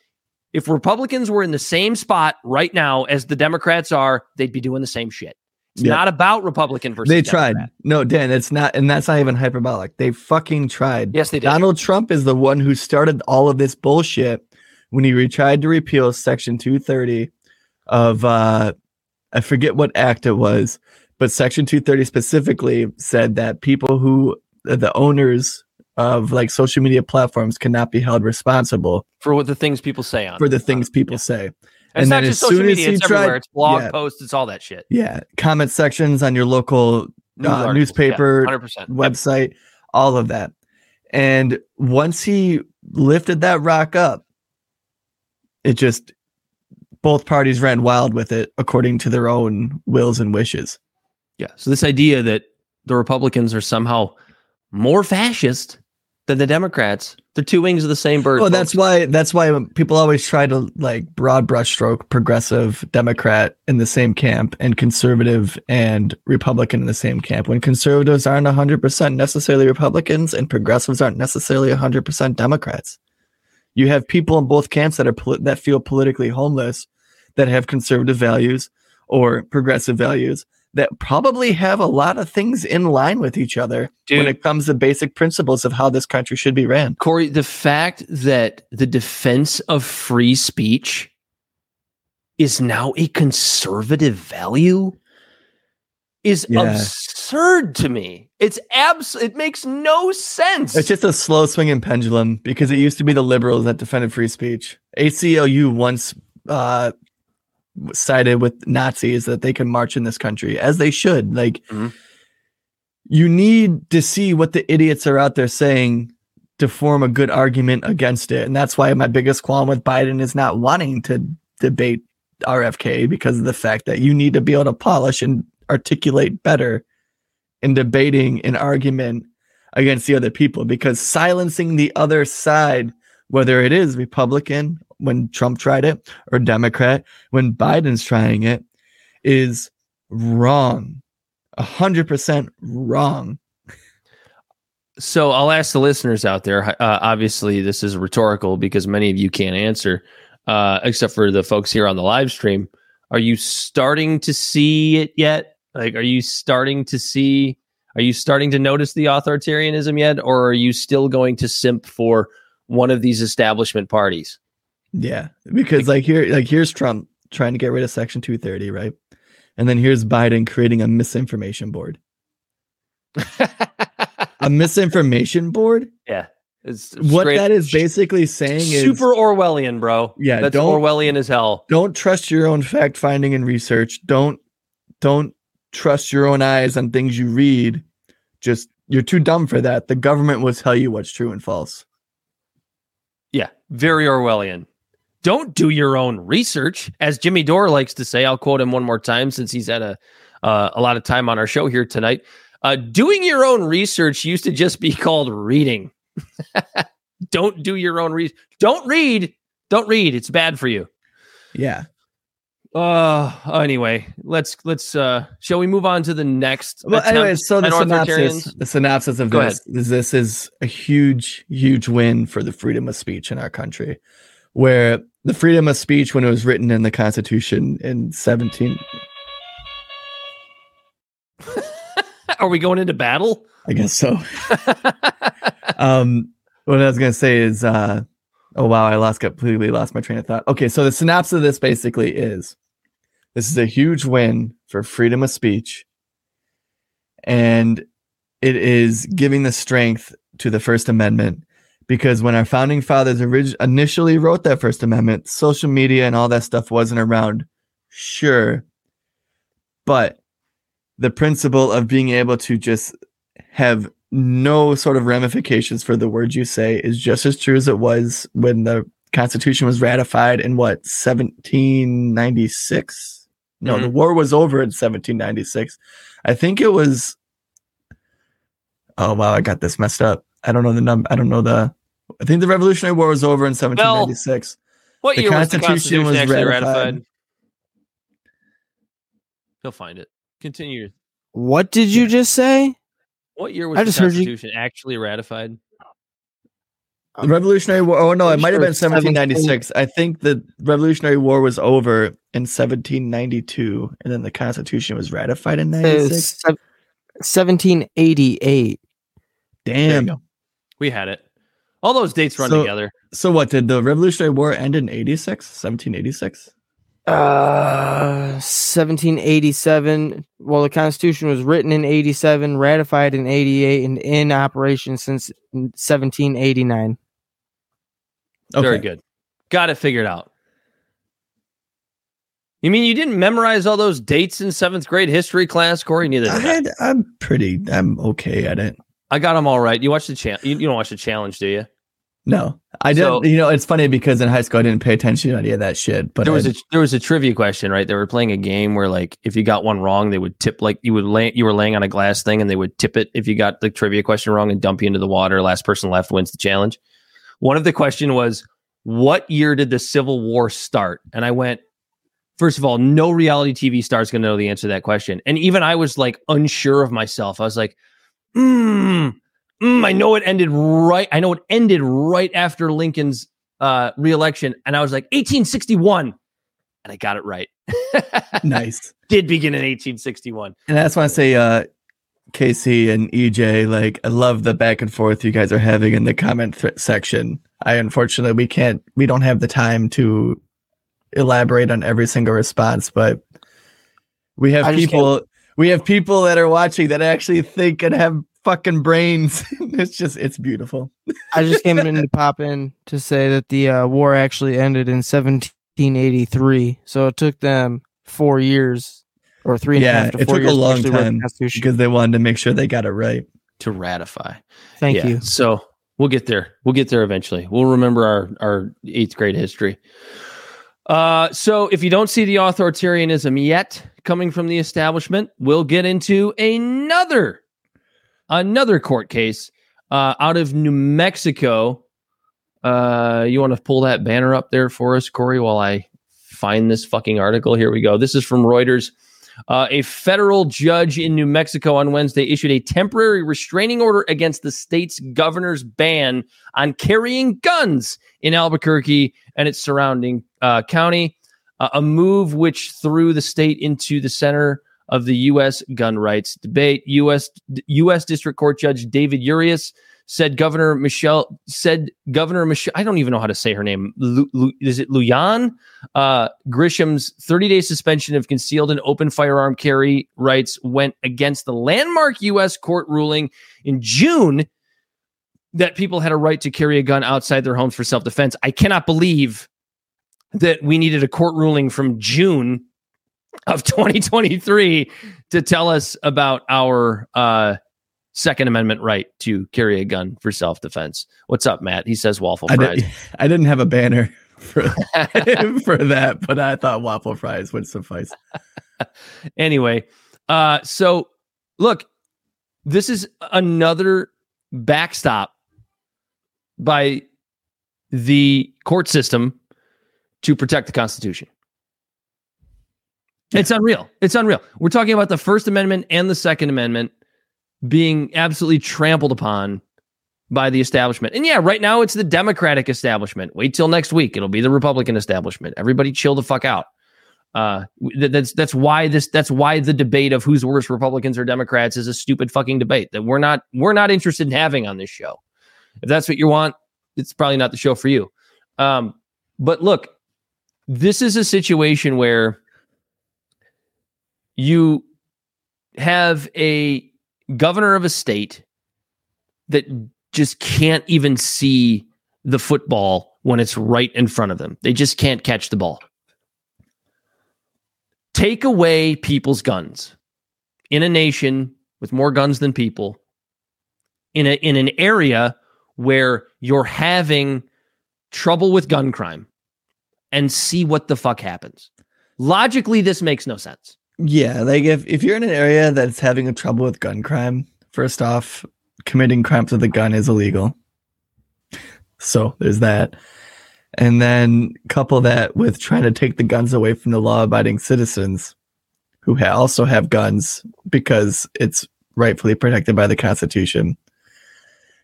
if Republicans were in the same spot right now as the Democrats are, they'd be doing the same shit. It's
Yeah.
not about Republican versus
They
Democrat.
tried. No, Dan, it's not, and that's not even hyperbolic. They fucking tried.
Yes, they did.
Donald Trump is the one who started all of this bullshit when he re- tried to repeal Section 230 of, uh, I forget what act it was, but Section 230 specifically said that people who, the owners of like social media platforms cannot be held responsible
for what the things people say on.
for the things people say.
And it's not just social media; it's everywhere. It's blog
yeah,
posts. It's all that shit.
yeah, comment sections on your local
News
uh,
articles,
newspaper,
yeah, 100%.
website, all of that. And once he lifted that rock up, it just both parties ran wild with it according to their own wills and wishes.
Yeah. So this idea that the Republicans are somehow more fascist than the Democrats, they're two wings of the same bird.
Well, that's why that's why people always try to like broad brushstroke progressive Democrat in the same camp and conservative and Republican in the same camp. When conservatives aren't hundred percent necessarily Republicans and progressives aren't necessarily hundred percent Democrats. You have people in both camps that are poli- that feel politically homeless, that have conservative values or progressive values that probably have a lot of things in line with each other when it comes to basic principles of how this country should be ran.
Corey, the fact that the defense of free speech is now a conservative value is
Yeah.
absurd to me. It's abs it makes no sense.
It's just a slow swinging pendulum because it used to be the liberals that defended free speech. ACLU once uh, sided with Nazis that they can march in this country as they should. Like,
Mhm.
you need to see what the idiots are out there saying to form a good argument against it. And that's why my biggest qualm with Biden is not wanting to debate RFK because of the fact that you need to be able to polish and articulate better in debating an argument against the other people because silencing the other side, whether it is Republican when Trump tried it or Democrat when Biden's trying it, is wrong. A hundred percent wrong.
So I'll ask the listeners out there. Uh, obviously, this is rhetorical because many of you can't answer, uh, except for the folks here on the live stream. Are you starting to see it yet? Like, are you starting to see? Are you starting to notice the authoritarianism yet, or are you still going to simp for one of these establishment parties?
Yeah, because like here, like here's Trump trying to get rid of Section 230, right? And then here's Biden creating a misinformation board. a misinformation board?
Yeah, it's
What that is basically saying is
super Orwellian, bro.
Yeah,
that's Orwellian as hell.
don't trust your own fact finding and research. Don't don't trust your own eyes on things you read. Just you're too dumb for that. The government will tell you what's true and false.
Very Orwellian. Don't do your own research, as Jimmy Dore likes to say. I'll quote him one more time since he's had a uh, a lot of time on our show here tonight. Uh, doing your own research used to just be called reading. Don't do your own research. Don't read. Don't read. It's bad for you.
Yeah.
Uh anyway, let's let's uh shall we move on to the next
Well, anyway, so the synopsis, the synopsis of
Go
this is this is a huge, huge win for the freedom of speech in our country, where the freedom of speech, when it was written in the Constitution in 17,
Are we going into battle?
I guess so. um, what I was gonna say is, uh, oh wow, I lost completely lost my train of thought. Okay, so the synopsis of this basically is, this is a huge win for freedom of speech, and it is giving the strength to the First Amendment because when our founding fathers orig- initially wrote that First Amendment, social media and all that stuff wasn't around. Sure, but the principle of being able to just have no sort of ramifications for the words you say is just as true as it was when the Constitution was ratified in what 1796. No, the mm-hmm. war was over in 1796. I think it was. Oh wow, I got this messed up. I don't know the number. I don't know the. I think the Revolutionary War was over in 1796.
What
The
year was the
Constitution
Constitution
was
actually
ratified.
ratified? He'll find it. Continue.
What did you just say?
What year was
I
the
just heard you-
Constitution actually ratified?
The Revolutionary War. Oh no, it might have
sure
been
it's 17
1796. I think the Revolutionary War was over in 1792, and then the Constitution was ratified in
It
96.
was 1788.
Damn.
We had it. All those dates run
So-
together.
So what did the Revolutionary War end in 86? 1786?
Uh, 1787. Well, the Constitution was written in 87, ratified in 88, and in operation since 1789.
Very good. Got it figured out. You mean you didn't memorize all those dates in seventh grade history class, Corey? Neither
I. had, I'm pretty. I'm okay at it.
I got them all right. You watch the challenge. you, you don't watch the challenge, do you?
No, I
So-
didn't. you know, it's funny because in high school I didn't pay attention to any of that shit. But
there was
I-
a there was a trivia question, right? They were playing a game where like if you got one wrong, they would tip like you would lay you were laying on a glass thing and they would tip it if you got the trivia question wrong and dump you into the water. Last person left wins the challenge. One of the question was, what year did the Civil War start? And I went, first of all, no reality TV star is going to know the answer to that question. And even I was like unsure of myself. I was like, hmm, mm, I know it ended right. I know it ended right after Lincoln's uh, reelection. And I was like, 1861. And I got it right.
nice.
Did begin in 1861.
And that's just I say, uh, Casey and EJ, like, I love the back and forth you guys are having in the comment th- section. I unfortunately we can't, we don't have the time to elaborate on every single response, but we have people, we have people that are watching that actually think and have fucking brains. it's just, it's beautiful.
I just came in to pop in to say that the uh, war actually ended in 1783. So it took them four years or three and a half
Yeah,
to
it
four
took a
years to
long
actually the
time because they wanted to make sure they got it right.
to ratify.
Thank
Yeah,
you.
So we'll get there. We'll get there eventually. We'll remember our our eighth grade history. Uh, so if you don't see the authoritarianism yet coming from the establishment, we'll get into another another court case uh, out of New Mexico. Uh, you want to pull that banner up there for us, Corey, while I find this fucking article? Here we go. This is from Reuters. Uh, a federal judge in New Mexico on Wednesday issued a temporary restraining order against the state's governor's ban on carrying guns in Albuquerque and its surrounding uh, county, uh, a move which threw the state into the center of the U.S. gun rights debate. U.S. U.S. District Court Judge David Urias said Governor Michelle said Governor Michelle. I don't even know how to say her name. Is it Lujan? Uh, Grisham's 30 day suspension of concealed and open firearm carry rights went against the landmark U.S. court ruling in June that people had a right to carry a gun outside their homes for self defense. I cannot believe that we needed a court ruling from June of 2023 to tell us about our uh, Second Amendment right to carry a gun for self defense. What's up, Matt? He says waffle
I,
fries.
did, I didn't have a banner for, for that, but I thought waffle fries would suffice.
anyway, uh, so look, this is another backstop by the court system to protect the Constitution. It's unreal. It's unreal. We're talking about the First Amendment and the Second Amendment being absolutely trampled upon by the establishment. And yeah, right now it's the Democratic establishment. Wait till next week. It'll be the Republican establishment. Everybody chill the fuck out. Uh, that's that's why this that's why the debate of who's worse, Republicans or Democrats, is a stupid fucking debate that we're not we're not interested in having on this show. If that's what you want, it's probably not the show for you. Um, but look, this is a situation where you have a governor of a state that just can't even see the football when it's right in front of them. They just can't catch the ball. take away people's guns in a nation with more guns than people in a in an area where you're having trouble with gun crime and see what the fuck happens. Logically this makes no sense.
Yeah, like if, if you're in an area that's having a trouble with gun crime, first off, committing crimes with a gun is illegal. So there's that. And then couple that with trying to take the guns away from the law abiding citizens who ha- also have guns because it's rightfully protected by the Constitution,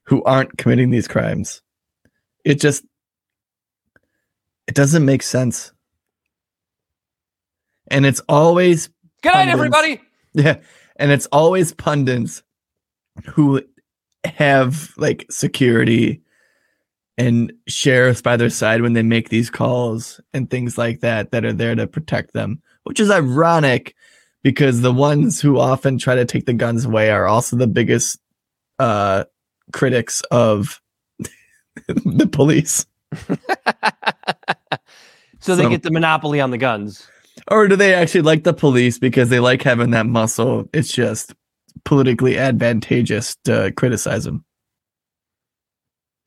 who aren't committing these crimes. It just, it doesn't make sense. And it's always
Good night, everybody.
Yeah. And it's always pundits who have like security and sheriffs by their side when they make these calls and things like that that are there to protect them, which is ironic because the ones who often try to take the guns away are also the biggest uh critics of the police.
So they
So-
get the monopoly on the guns.
Or do they actually like the police because they like having that muscle? It's just politically advantageous to criticize them.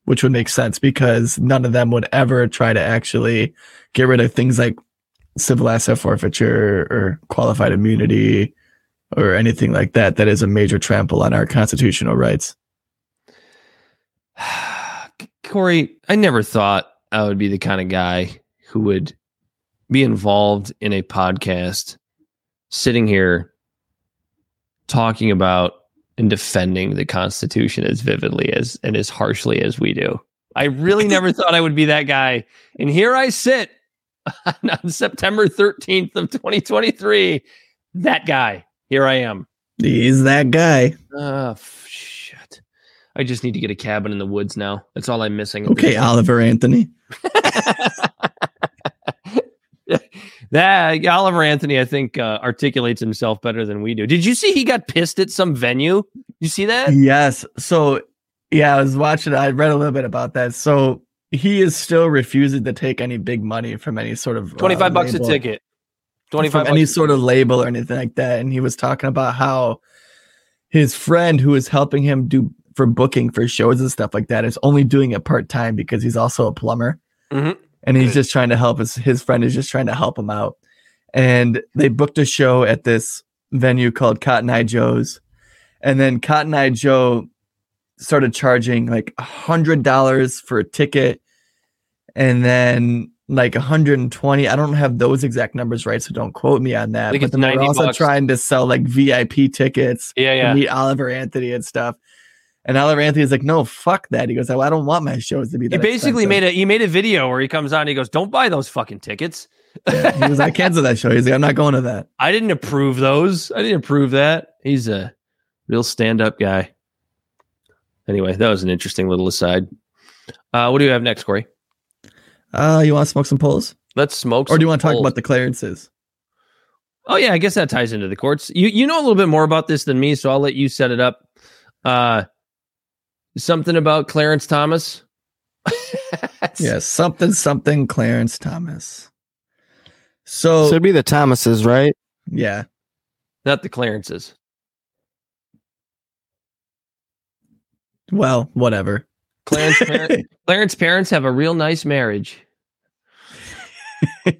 Which would make sense because none of them would ever try to actually get rid of things like civil asset forfeiture or qualified immunity or anything like that. That is a major trample on our constitutional rights.
Corey, I never thought I would be the kind of guy who would be involved in a podcast sitting here talking about and defending the Constitution as vividly as and as harshly as we do. I really never thought I would be that guy. And here I sit on September 13th of 2023. That guy. Here I am.
He's that guy.
Oh, shit. I just need to get a cabin in the woods now. That's all I'm missing.
Okay. Oliver Anthony.
That Oliver Anthony, I think, uh, articulates himself better than we do. Did you see he got pissed at some venue? You see that?
Yes. So, yeah, I was watching. I read a little bit about that. So he is still refusing to take any big money from any sort of uh,
25 bucks a
label-
ticket. 25
from any sort of label or anything like that. And he was talking about how his friend who is helping him do for booking for shows and stuff like that is only doing it part time because he's also a plumber.
Mhm.
And he's just trying to help his his friend is just trying to help him out. And they booked a show at this venue called Cotton Eye Joe's. And then Cotton Eye Joe started charging like a hundred dollars for a ticket and then like 120 i don't have those exact numbers right so don't quote me on that but then they're also
bucks.
trying to sell like vip tickets
Yeah, yeah.
meet oliver anthony and stuff and oliver anthony's like no fuck that he goes i don't want my shows to be That He
basically
expensive."
made a he made a video where he comes on and he goes, Don't buy those fucking tickets.
Yeah, he was like, i cancel that show he's like i'm not going to that
I didn't approve those. I didn't approve that. He's a real stand-up guy. Anyway, that was an interesting little aside. Uh, what do you have next, Corey?
uh you want to smoke some polls
Let's smoke.
or do you want to talk about the Clarences
Oh yeah, I guess that ties into the courts. You you know a little bit more about this than me, so I'll let you set it up. Uh something about Clarence Thomas.
yes something something clarence thomas so
So it'd be the Thomases, right?
yeah
Not the Clarences.
well whatever
Clarence parent, Clarence parents have a real nice marriage.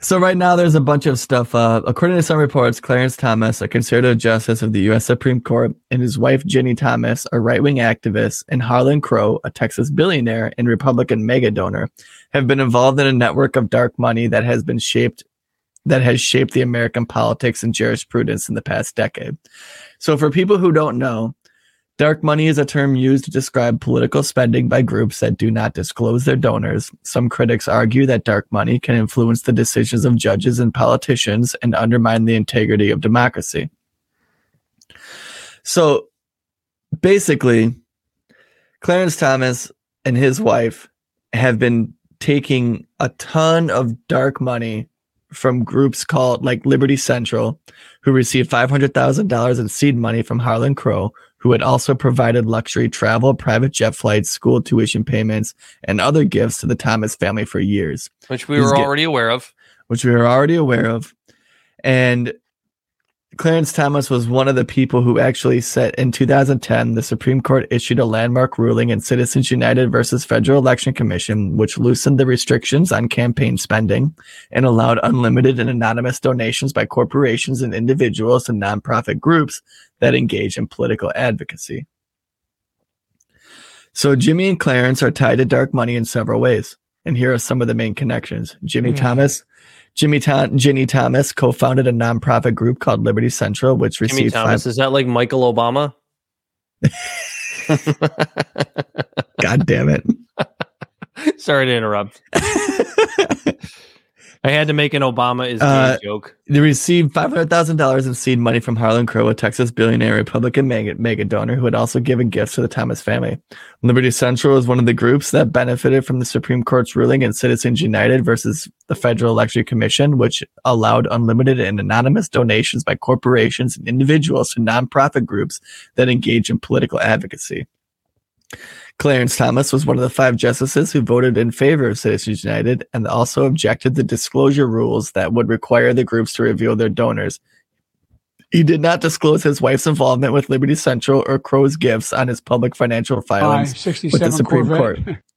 So right now there's a bunch of stuff. Uh, according to some reports, Clarence Thomas, a conservative justice of the U.S. Supreme Court, and his wife Ginni Thomas, a right-wing activist, and Harlan Crow, a Texas billionaire and Republican mega donor, have been involved in a network of dark money that has been shaped that has shaped the American politics and jurisprudence in the past decade. So for people who don't know, Dark money is a term used to describe political spending by groups that do not disclose their donors. Some critics argue that dark money can influence the decisions of judges and politicians and undermine the integrity of democracy. So basically, Clarence Thomas and his wife have been taking a ton of dark money from groups called like Liberty Central, who received $500,000 in seed money from Harlan Crow, who had also provided luxury travel, private jet flights, school tuition payments, and other gifts to the Thomas family for years.
which we
These
were
gi-
already aware of.
which we were already aware of. And Clarence Thomas was one of the people who actually said in 2010, the Supreme Court issued a landmark ruling in Citizens United versus Federal Election Commission, which loosened the restrictions on campaign spending and allowed unlimited and anonymous donations by corporations and individuals and nonprofit groups that engage in political advocacy. So Jimmy and Clarence are tied to dark money in several ways. And here are some of the main connections. Jimmy
Mm.
Thomas, Jimmy Tom, Ginni Thomas co-founded a nonprofit group called Liberty Central, which
Jimmy
received
Thomas,
five,
is that like Michael Obama?
God damn it.
Sorry to interrupt. I had to make an Obama is
Uh,
joke.
They received $500,000 in seed money from Harlan Crow, a Texas billionaire Republican mega, mega donor who had also given gifts to the Thomas family. Liberty Central is one of the groups that benefited from the Supreme Court's ruling in Citizens United versus the Federal Election Commission, which allowed unlimited and anonymous donations by corporations and individuals to nonprofit groups that engage in political advocacy. Clarence Thomas was one of the five justices who voted in favor of Citizens United and also objected to the disclosure rules that would require the groups to reveal their donors. He did not disclose his wife's involvement with Liberty Central or Crow's gifts on his public financial filings with the Supreme
Corvette.
Court.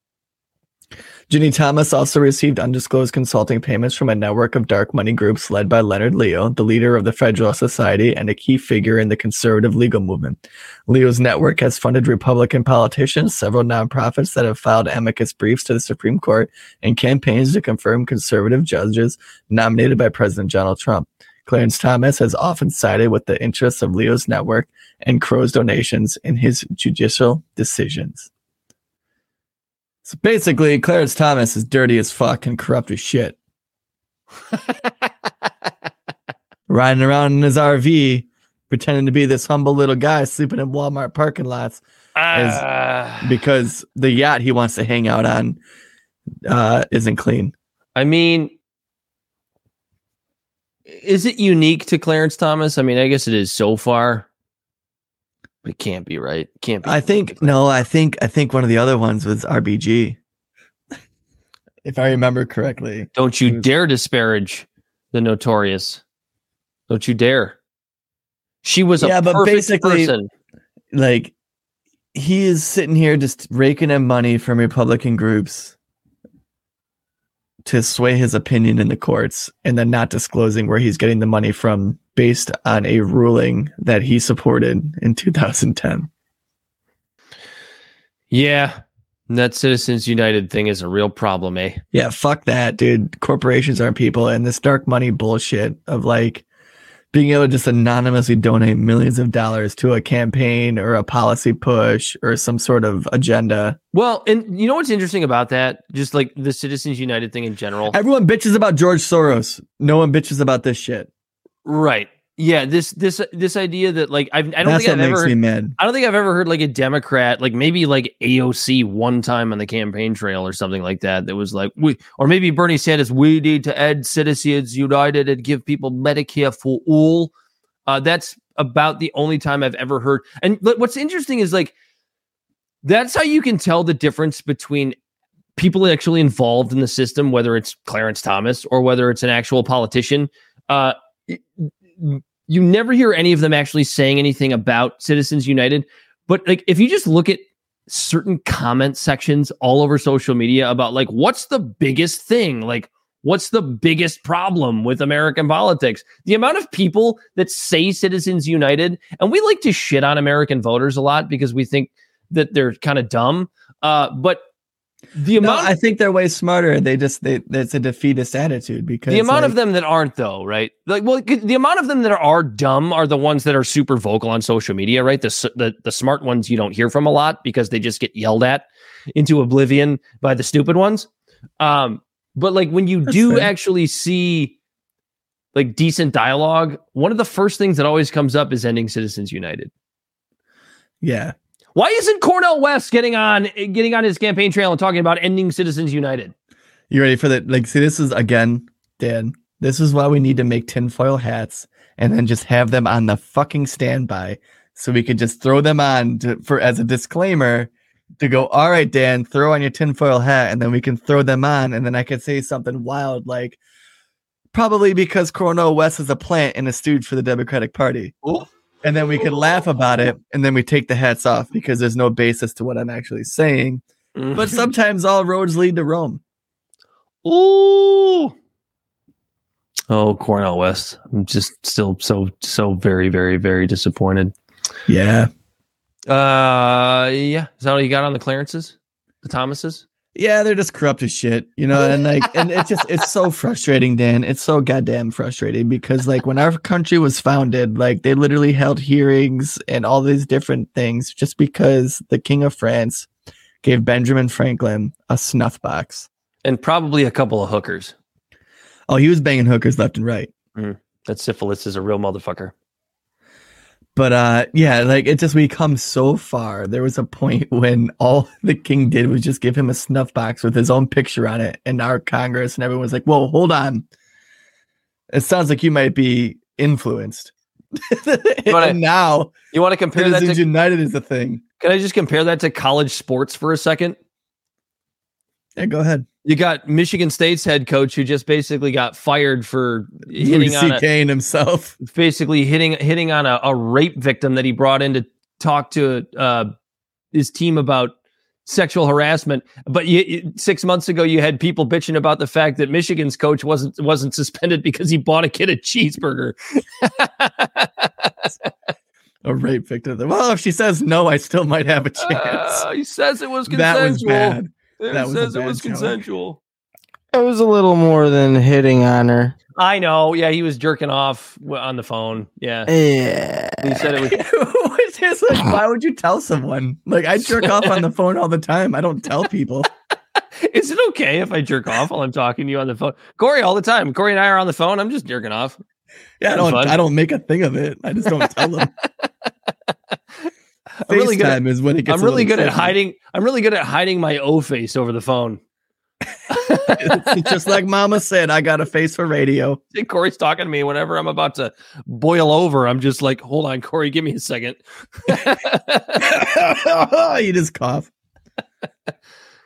Ginny Thomas also received undisclosed consulting payments from a network of dark money groups led by Leonard Leo, the leader of the Federalist Society and a key figure in the conservative legal movement. Leo's network has funded Republican politicians, several nonprofits that have filed amicus briefs to the Supreme Court, and campaigns to confirm conservative judges nominated by President Donald Trump. Clarence Thomas has often sided with the interests of Leo's network and Crow's donations in his judicial decisions. So basically, Clarence Thomas is dirty as fuck and corrupt as shit. Riding around in his RV, pretending to be this humble little guy sleeping in Walmart parking lots
Ah.
because the yacht he wants to hang out on uh, isn't clean.
I mean, is it unique to Clarence Thomas? I mean, I guess it is so far. It can't be right. Can't be.
I think no, I think I think one of the other ones was RBG. if I remember correctly.
Don't you dare disparage the notorious. Don't you dare. She was a
Yeah, but
perfect
basically-
person.
Like he is sitting here just raking in money from Republican groups to sway his opinion in the courts and then not disclosing where he's getting the money from based on a ruling that he supported in 2010.
Yeah. That Citizens United thing is a real problem, eh?
Yeah, fuck that, dude. Corporations aren't people. And this dark money bullshit of like being able to just anonymously donate millions of dollars to a campaign or a policy push or some sort of agenda.
Well, and you know what's interesting about that? Just like the Citizens United thing in general.
Everyone bitches about George Soros. No one bitches about this shit.
Right. Yeah, this this this idea that like I've, I don't
That's
think I've ever
mad.
I don't think I've ever heard like a Democrat, like maybe like AOC one time on the campaign trail or something like that. That was like we, or maybe Bernie Sanders. We need to end Citizens United and give people Medicare for all. Uh, that's about the only time I've ever heard. And what's interesting is like that's how you can tell the difference between people actually involved in the system, whether it's Clarence Thomas or whether it's an actual politician. Uh, you never hear any of them actually saying anything about Citizens United. But like, if you just look at certain comment sections all over social media about like, what's the biggest thing? Like, what's the biggest problem with American politics? The amount of people that say Citizens United, and we like to shit on American voters a lot because we think that they're kind of dumb. Uh, but the
No,
amount
I think they're way smarter. They just they it's a defeatist attitude because
the amount
like,
of them that aren't though right like well the amount of them that are dumb are the ones that are super vocal on social media right the, the the smart ones you don't hear from a lot because they just get yelled at into oblivion by the stupid ones um but like when you do
fair.
actually see like decent dialogue one of the first things that always comes up is ending citizens united
yeah.
Why isn't cornel west getting on getting on his campaign trail and talking about ending citizens united
You ready for that? Like, see, this is again, Dan. This is why we need to make tinfoil hats and then just have them on the fucking standby, so we could just throw them on to, for as a disclaimer to go. All right, Dan, throw on your tinfoil hat, and then we can throw them on, and then I could say something wild like, Probably because Cornel West is a plant and a stooge for the Democratic Party. And then we can laugh about it and then we take the hats off because there's no basis to what I'm actually saying. But sometimes all roads lead to Rome.
Ooh. Oh, Cornel West. I'm just still so so very very very disappointed.
Yeah.
Uh, yeah. Is that all you got on the Clarences? The Thomases?
Yeah, they're just corrupt as shit, you know, and like, and it's just, it's so frustrating, Dan. It's so goddamn frustrating because, like, when our country was founded, like, they literally held hearings and all these different things just because the King of France gave Benjamin Franklin a snuff box.
And probably a couple of hookers.
Oh, he was banging hookers left and right.
Mm, that syphilis is a real motherfucker.
But uh yeah, like it just we come so far. There was a point when all the king did was just give him a snuff box with his own picture on it, and our Congress and everyone was like, "Whoa, hold on! It sounds like you might be influenced." and now
you want to compare that to
United is a thing.
Can I just compare that to college sports for a second?
Yeah, go ahead.
You got Michigan State's head coach who just basically got fired for hitting on a,
himself.
basically hitting hitting on a, a rape victim that he brought in to talk to uh, his team about sexual harassment. But you, you- six months ago, you had people bitching about the fact that Michigan's coach wasn't wasn't suspended because he bought a kid a cheeseburger.
A rape victim. Well, if she says no, I still might have a chance.
Uh, he says it was consensual.
that was bad.
It
That was
says it
bad
was
joke.
consensual.
It was a little more than hitting on her.
I know. Yeah, he was jerking off on the phone. Yeah.
Yeah.
He said it was.
it's just like, why would you tell someone? Like, I jerk off on the phone all the time. I don't tell people.
Is it okay if I jerk off while I'm talking to you on the phone? Corey, all the time. Corey and I are on the phone. I'm just jerking off.
Yeah, I don't.
fun.
I don't make a thing of it. I just don't tell them.
I'm really good. At,
is when it gets.
I'm really good at hiding. I'm really good at hiding my O face over the phone.
Just like Mama said, I got a face for radio.
See, Corey's talking to me whenever I'm about to boil over. I'm just like, hold on, Corey, give me a second.
you just cough.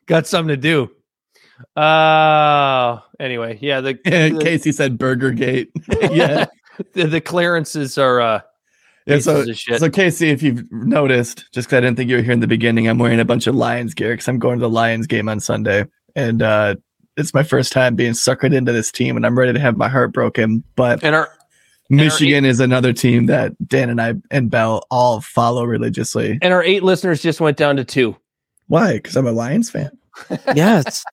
Got something to do. Uh anyway, yeah, the, the-
Casey said Burger Gate. yeah.
the, the Clarences are uh
Yeah, so,
shit.
so Casey, if you've noticed, just because I didn't think you were here in the beginning, I'm wearing a bunch of Lions gear because I'm going to the Lions game on Sunday, and uh, it's my first time being suckered into this team, and I'm ready to have my heart broken. But
and our and our
Michigan is another team that Dan and I and Bel all follow religiously.
and our eight listeners just went down to two.
Why? Because I'm a Lions fan.
Yes.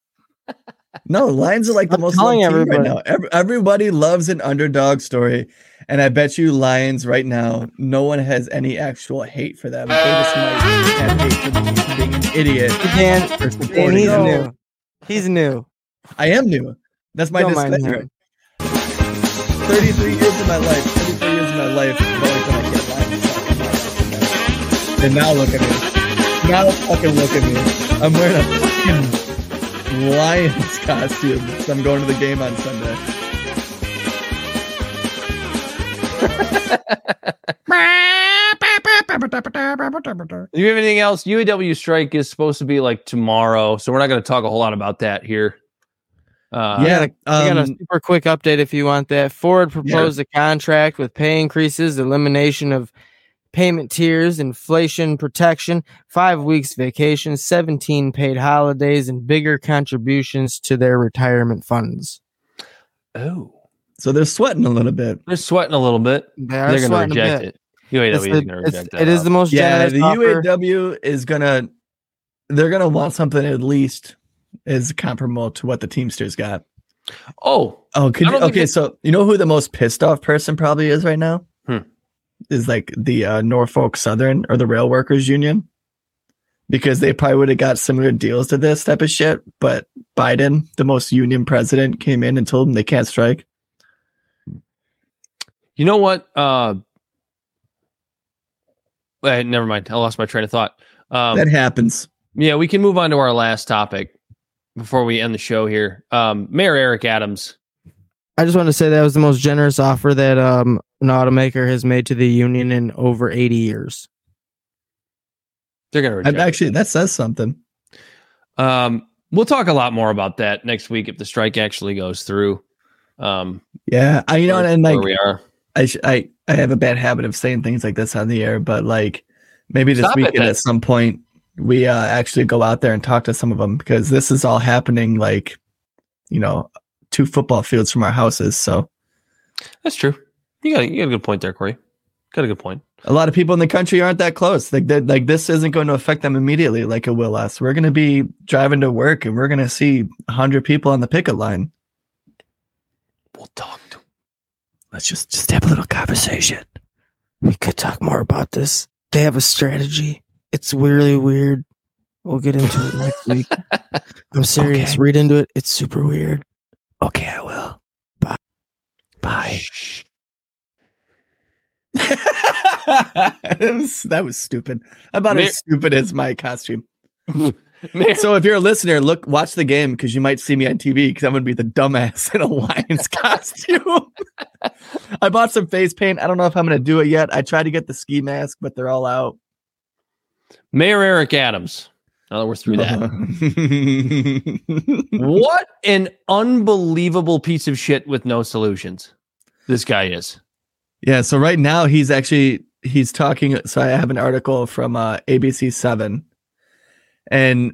No, Lions are like the
I'm
most
telling
loved team right
everybody.
now. Every, everybody loves an underdog story, and I bet you Lions right now, no one has any actual hate for them. They just might have hate for me being an idiot.
Dan,
for
Dan he's
them.
new. He's new.
I am new. That's my
Don't
disclaimer.
him.
33 years of my life, 33 years of my life, I've always been like, yeah, Lions. And now look at me. Now fucking look at me. I'm wearing a fucking Lions costume. So I'm going to the game on Sunday.
you have anything else? UAW strike is supposed to be like tomorrow, so we're not going to talk a whole lot about that here. Uh, yeah,
I got, a, I got a
um,
super quick update if you want that. Ford proposed a contract with pay increases, elimination of payment tiers, inflation protection, five weeks vacation, 17 paid holidays, and bigger contributions to their retirement funds.
Oh,
So they're sweating a little bit.
they're sweating a little bit.
They are
They're going to
sweating
reject it. UAW
It's
is
the-
going to reject that.
it is the most
Yeah, the
offer.
UAW is gonna they're gonna want something at least is comparable to what the Teamsters got.
Oh,
Oh, could you, okay.
it-
So you know who the most pissed off person probably is right now?
Hmm.
Is like the uh, Norfolk Southern or the Rail Workers Union, because they probably would have got similar deals to this type of shit. But Biden, the most union president, came in and told them they can't strike.
You know what? Uh, eh, never mind. I lost my train of thought. Um,
that happens.
yeah, we can move on to our last topic before we end the show here. Um, Mayor Eric Adams.
I just want to say that was the most generous offer that um, an automaker has made to the union in over 80 years.
They're going to
And
reject.
actually, that says something.
Um, we'll talk a lot more about that next week if the strike actually goes through. Um,
Yeah, I you know,
where-
and
where
like
we are.
I sh- I I have a bad habit of saying things like this on the air, but like maybe this
Stop
weekend at some point we uh, actually go out there and talk to some of them because this is all happening like you know two football fields from our houses. So
That's true. You got you got a good point there, Corey. Got a good point.
a lot of people in the country aren't that close. Like that, like this isn't going to affect them immediately like it will us. We're going to be driving to work and we're going to see hundred people on the picket line.
We'll talk.
Let's just just have a little conversation.
We could talk more about this. They have a strategy. It's really weird. We'll get into it next week. I'm serious.
Okay.
Read into it. It's super weird.
Okay, I will. Bye. Bye. that, was, that was stupid. About as stupid as my costume. So if you're a listener, look, watch the game because you might see me on TV because I'm gonna be the dumbass in a lion's costume. I bought some face paint. I don't know if I'm gonna do it yet. I tried to get the ski mask, but they're all out.
Mayor Eric Adams. Now that we're through that. what an unbelievable piece of shit with no solutions. This guy is.
Yeah, so right now he's actually he's talking so I have an article from uh, ABC 7 and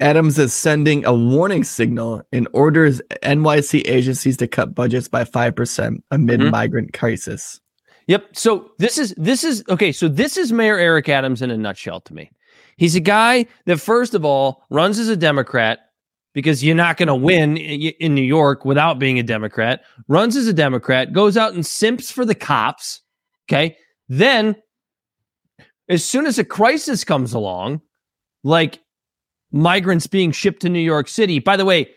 Adams is sending a warning signal and orders NYC agencies to cut budgets by 5% amid
Mhm.
migrant crisis.
Yep. So this is this is okay. So this is Mayor Eric Adams in a nutshell to me. He's a guy that first of all runs as a Democrat because you're not going to win in New York without being a Democrat. Runs as a Democrat, goes out and simps for the cops. Okay. Then, as soon as a crisis comes along, like migrants being shipped to New York City. By the way,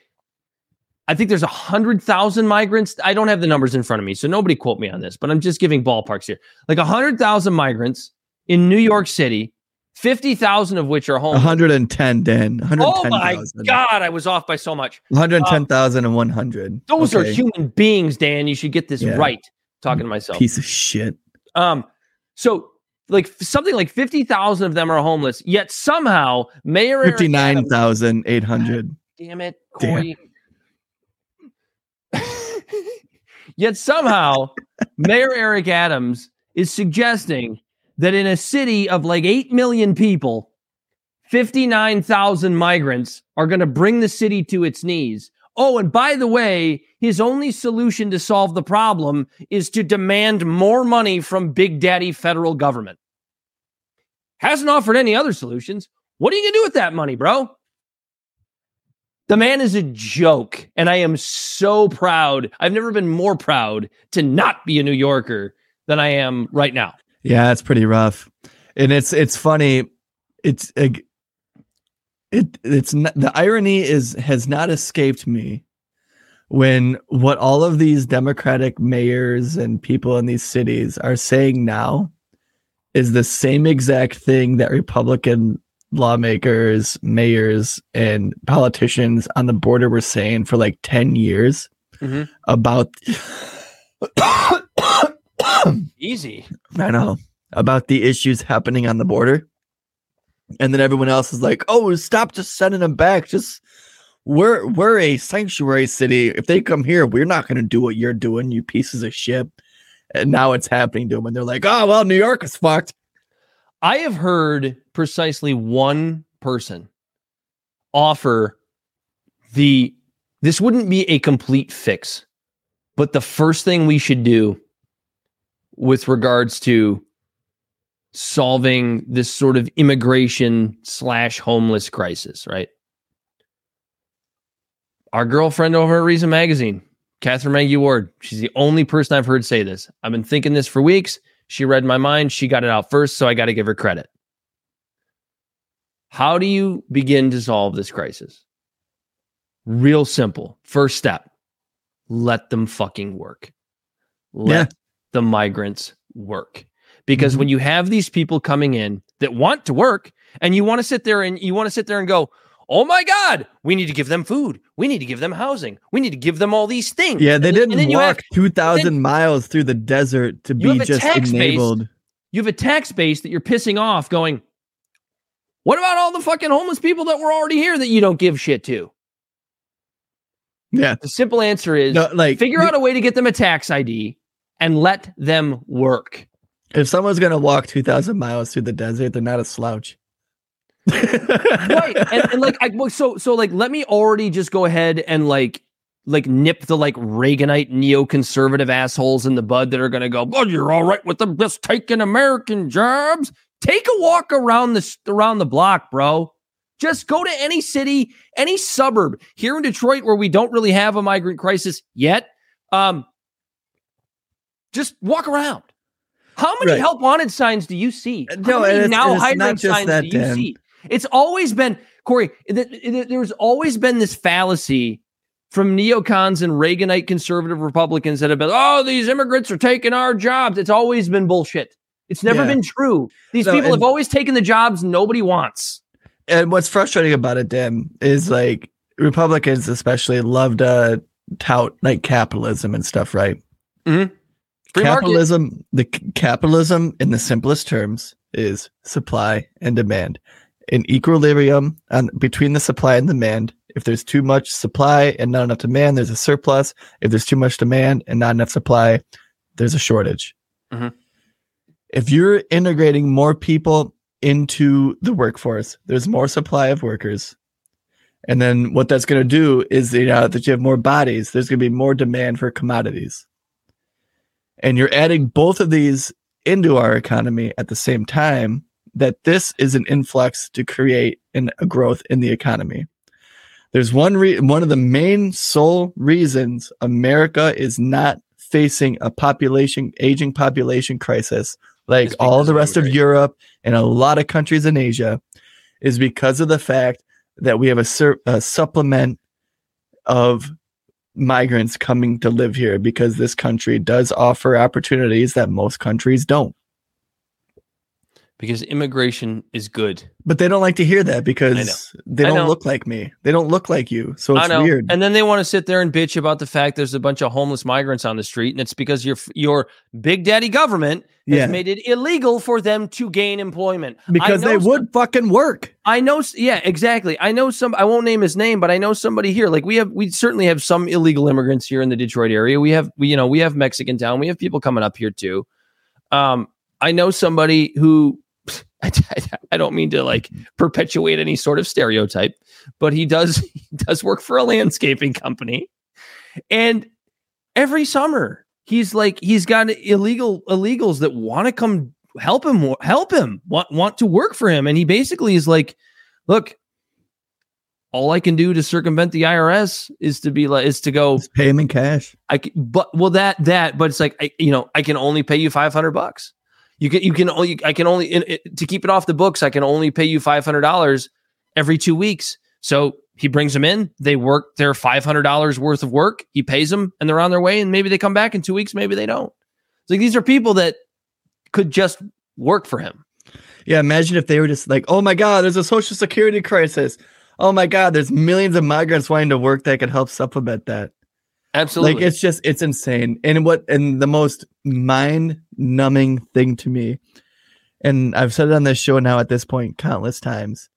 I think there's a hundred thousand migrants. I don't have the numbers in front of me, so nobody quote me on this, but I'm just giving ballparks here. Like a hundred thousand migrants in New York City, fifty thousand of which are homeless.
110 Dan.
Oh my
110,000.
god, I was off by so much.
110,100.
Those are human beings, Dan. You should get this
Yeah.
right. Talking to myself.
Piece of shit.
Um, so like something like fifty thousand of them are homeless, yet somehow Mayor
59,800.
Damn it,
Damn.
Corey. Yet somehow, Mayor Eric Adams is suggesting that in a city of like 8 million people, 59,000 migrants are going to bring the city to its knees. Oh, and by the way, his only solution to solve the problem is to demand more money from Big Daddy federal government. Hasn't offered any other solutions. What are you going to do with that money, bro? The man is a joke, and I am so proud. I've never been more proud to not be a New Yorker than I am right now.
Yeah, it's pretty rough, and it's it's funny. It's it it's not, the irony is has not escaped me when what all of these Democratic mayors and people in these cities are saying now is the same exact thing that Republican lawmakers, mayors, and politicians on the border were saying for like 10 years
Mhm.
about
Easy.
I know about the issues happening on the border. And then everyone else is like, "Oh, stop just sending them back. Just we're we're a sanctuary city. If they come here, we're not going to do what you're doing, you pieces of shit." And now it's happening to them, and they're like, "Oh, well, New York is fucked."
I have heard precisely one person offer the this wouldn't be a complete fix, but the first thing we should do with regards to solving this sort of immigration slash homeless crisis, right? Our girlfriend over at Reason Magazine, Katherine Mangu-Ward, she's the only person I've heard say this. I've been thinking this for weeks. She read my mind. She got it out first, so I got to give her credit. How do you begin to solve this crisis? Real simple. First step let them fucking work. Let
Yeah.
the migrants work. Because when mm-hmm. you have these people coming in that want to work and you want to sit there and you want to sit there and go, oh my God, we need to give them food. We need to give them housing. We need to give them all these things.
Yeah, they
And
didn't
and
walk
have-
two thousand
then-
miles through the desert to be just
tax base.
enabled.
You have a tax base that you're pissing off going, what about all the fucking homeless people that were already here that you don't give shit to?
Yeah.
The simple answer is
No, like,
figure
we-
out a way to get them a tax ID and let them work.
If someone's gonna walk two thousand miles through the desert, they're not a slouch.
right and, and like I, so so like let me already just go ahead and like like nip the like reaganite neoconservative assholes in the bud that are gonna go oh you're all right with them just taking american jobs. Take a walk around the around the block bro. Just go to any city any suburb here in detroit where we don't really have a migrant crisis yet. Um just walk around how many
Right.
help wanted signs do you see How
no,
many
it's-
now
it's
hiring
not just
signs
that,
do you
Dan.
see it's always been Corey. th- th- There's always been this fallacy from neocons and Reaganite conservative Republicans that have been, oh, these immigrants are taking our jobs. It's always been bullshit. It's never
Yeah.
been true. These people
and-
have always taken the jobs nobody wants.
and what's frustrating about it, Dan, is like Republicans especially love to tout like capitalism and stuff, right?
Mm-hmm. Free market.
capitalism, the c- capitalism in the simplest terms is supply and demand. An equilibrium on between the supply and demand. If there's too much supply and not enough demand, there's a surplus. If there's too much demand and not enough supply, there's a shortage.
Mhm.
If you're integrating more people into the workforce, there's more supply of workers. And then what that's going to do is you know, that you have more bodies, there's going to be more demand for commodities. And you're adding both of these into our economy at the same time, that this is an influx to create an, a growth in the economy. There's one re- one of the main sole reasons America is not facing a population aging population crisis like all the rest of Europe and a lot of countries in Asia is because of the fact that we have a, sur- a supplement of migrants coming to live here because this country does offer opportunities that most countries don't.
Because immigration is good.
But they don't like to hear that because they don't look like me. They don't look like you. So
I
it's
know.
weird.
And then they want to sit there and bitch about the fact there's a bunch of homeless migrants on the street, and it's because your your big daddy government has
Yeah.
made it illegal for them to gain employment
because they would fucking work.
I know, yeah, exactly. I know some. I won't name his name, but I know somebody here. Like we have, we certainly have some illegal immigrants here in the Detroit area. We have, we, you know, we have Mexican town. We have people coming up here too. Um, I know somebody who. I, I don't mean to like mm-hmm. perpetuate any sort of stereotype, but he does he does work for a landscaping company, and every summer he's like he's got illegal illegals that want to come help him help him want want to work for him. And he basically is like look all i can do to circumvent the irs is to be like is to go
pay him in cash.
I c- but well that that but it's like I, you know i can only pay you 500 bucks you can you can only i can only in, it, to keep it off the books i can only pay you $500 every two weeks so he brings them in they work their $500 worth of work he pays them and they're on their way and maybe they come back in two weeks maybe they don't it's like these are people that could just work for him
Yeah, imagine if they were just like, "Oh my God, there's a social security crisis. Oh my God, there's millions of migrants wanting to work that could help supplement that."
absolutely
Like it's just it's insane. And what and the most mind-numbing thing to me, and I've said it on this show now at this point countless times,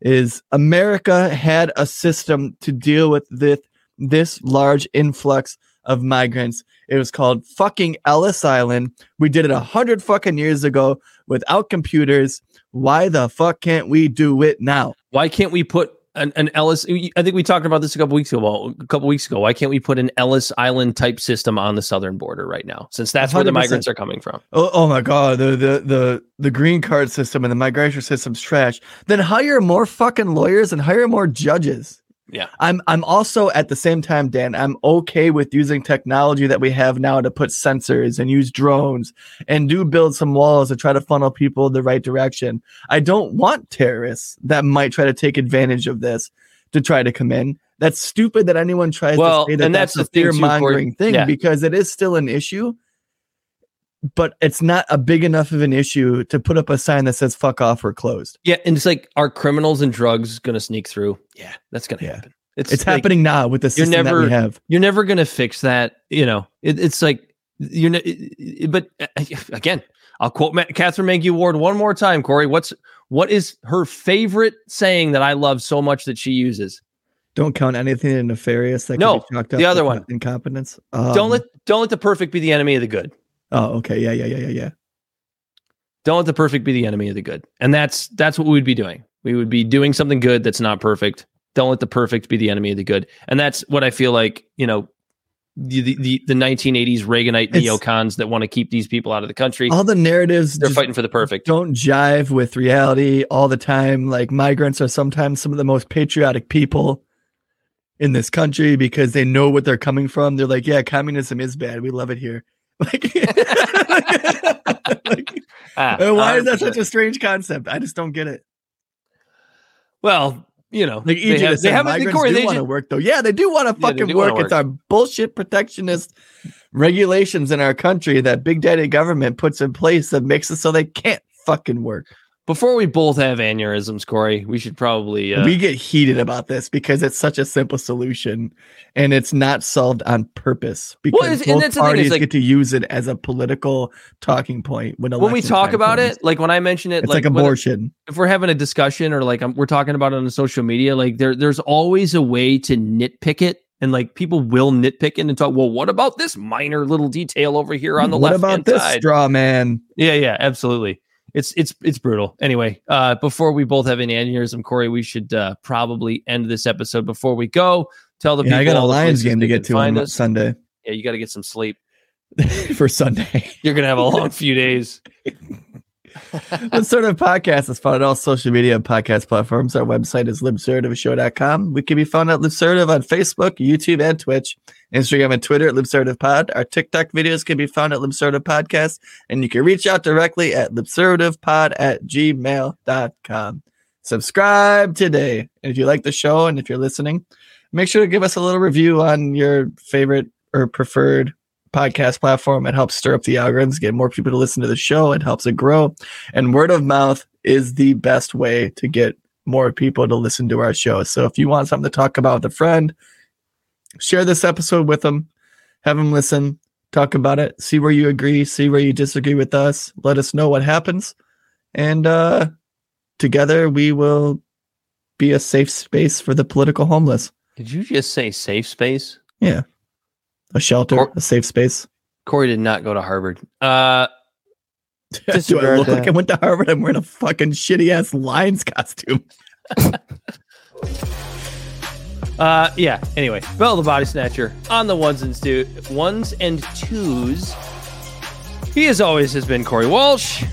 is America had a system to deal with this this large influx of migrants. It was called fucking Ellis Island. We did it a hundred fucking years ago without computers. Why the fuck can't we do it now?
Why can't we put an, an Ellis? I think we talked about this a couple weeks ago. Well, A couple weeks ago, why can't we put an Ellis Island type system on the southern border right now? Since that's where the migrants are coming from.
Oh, oh my god, the, the the the green card system and the migration system's trash. Then hire more fucking lawyers and hire more judges.
Yeah.
I'm I'm also at the same time, Dan, I'm okay with using technology that we have now to put sensors and use drones and do build some walls to try to funnel people the right direction. I don't want terrorists that might try to take advantage of this to try to come in. That's stupid that anyone tries
Well,
to say that
and
that's,
that's
a
the thing too,
fear mongering thing
Yeah.
because it is still an issue but it's not a big enough of an issue to put up a sign that says fuck off or closed.
Yeah, and it's like are criminals and drugs going to sneak through? Yeah, that's going to happen.
It's,
like-
happening now with the
you're
system
never
that we have.
you're never going to fix that. You know, it, it's like you're. Ne- it- it- but again, I'll quote Ma- Katherine Mangu-Ward one more time. Corey, what's what is her favorite saying that I love so much that she uses?
Don't count anything nefarious. That
No,
be
the
up
other one.
incompetence.
don't
Um,
let don't let the perfect be the enemy of the good.
Oh, okay. Yeah, yeah, yeah, yeah, yeah.
Don't let the perfect be the enemy of the good. And that's that's what we would be doing. We would be doing something good that's not perfect. Don't let the perfect be the enemy of the good. And that's what I feel like, you know, the the, the 1980s Reaganite
It's-
neocons that want to keep these people out of the country.
All the narratives
They're fighting for the perfect.
don't jive with reality all the time. Like migrants are sometimes some of the most patriotic people in this country because they know what they're coming from. They're like, yeah, communism is bad. We love it here. Like, like,
Ah,
uh, why is that such a strange concept? I just don't get it.
Well, you know,
Like
they have- they haven't-
migrants
Corey,
do
they
want to work though. Yeah, they do want to
Yeah,
fucking
wanna
work. It's our bullshit protectionist regulations in our country that big daddy government puts in place that makes it so they can't fucking work.
Before we both have aneurysms, Corey, we should probably uh,
we get heated about this because it's such a simple solution and it's not solved on purpose because
and
both
the thing, is,
parties
like-
get to use it as a political talking point when
when we talk about
comes.
it, like when I mention it,
It's like,
whether-
abortion.
if we're having a discussion or like um, we're talking about it on social media, like there there's always a way to nitpick it. And like people will nitpick it and talk, well, what about this minor little detail over here on the
what
left What
about this
side?
straw man?
Yeah, yeah, absolutely. It's it's it's brutal. Anyway, uh, before we both have an aneurysm, Corey, we should uh, probably end this episode. Before we go, tell the
Yeah,
people
I got a Lions game to get to on
us.
Sunday
Yeah, you got to get some sleep.
for Sunday.
You're gonna have a long few days.
the sort of podcast is found on all social media and podcast platforms. Our website is libservativeshow.com. We can be found at Libservative on Facebook, YouTube, and Twitch. Instagram and Twitter at Libservative Pod. Our TikTok videos can be found at Libservative Podcast. And you can reach out directly at libservativepod at gmail.com. Subscribe today. And if you like the show and if you're listening, make sure to give us a little review on your favorite or preferred podcast platform. It helps stir up the algorithms, get more people to listen to the show. It helps it grow. And word of mouth is the best way to get more people to listen to our show. So if you want something to talk about with a friend, share this episode with them, have them listen, talk about it, see where you agree, see where you disagree with us, let us know what happens. And uh, together we will be a safe space for the political homeless.
Did you just say safe space?
Yeah. A shelter,
Or-
a safe space.
Corey did not go to Harvard. Uh,
Do I look like. I went to Harvard? I'm wearing a fucking shitty ass Lions costume.
Uh, yeah. Anyway, Bel the Body Snatcher on the ones and two, ones and twos. He, as always, has been Corey Walsh.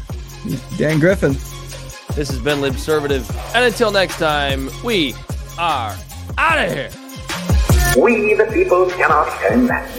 Dan Griffin.
This has been Libservative, and until next time, we are out of here.
We, the people, cannot stand back.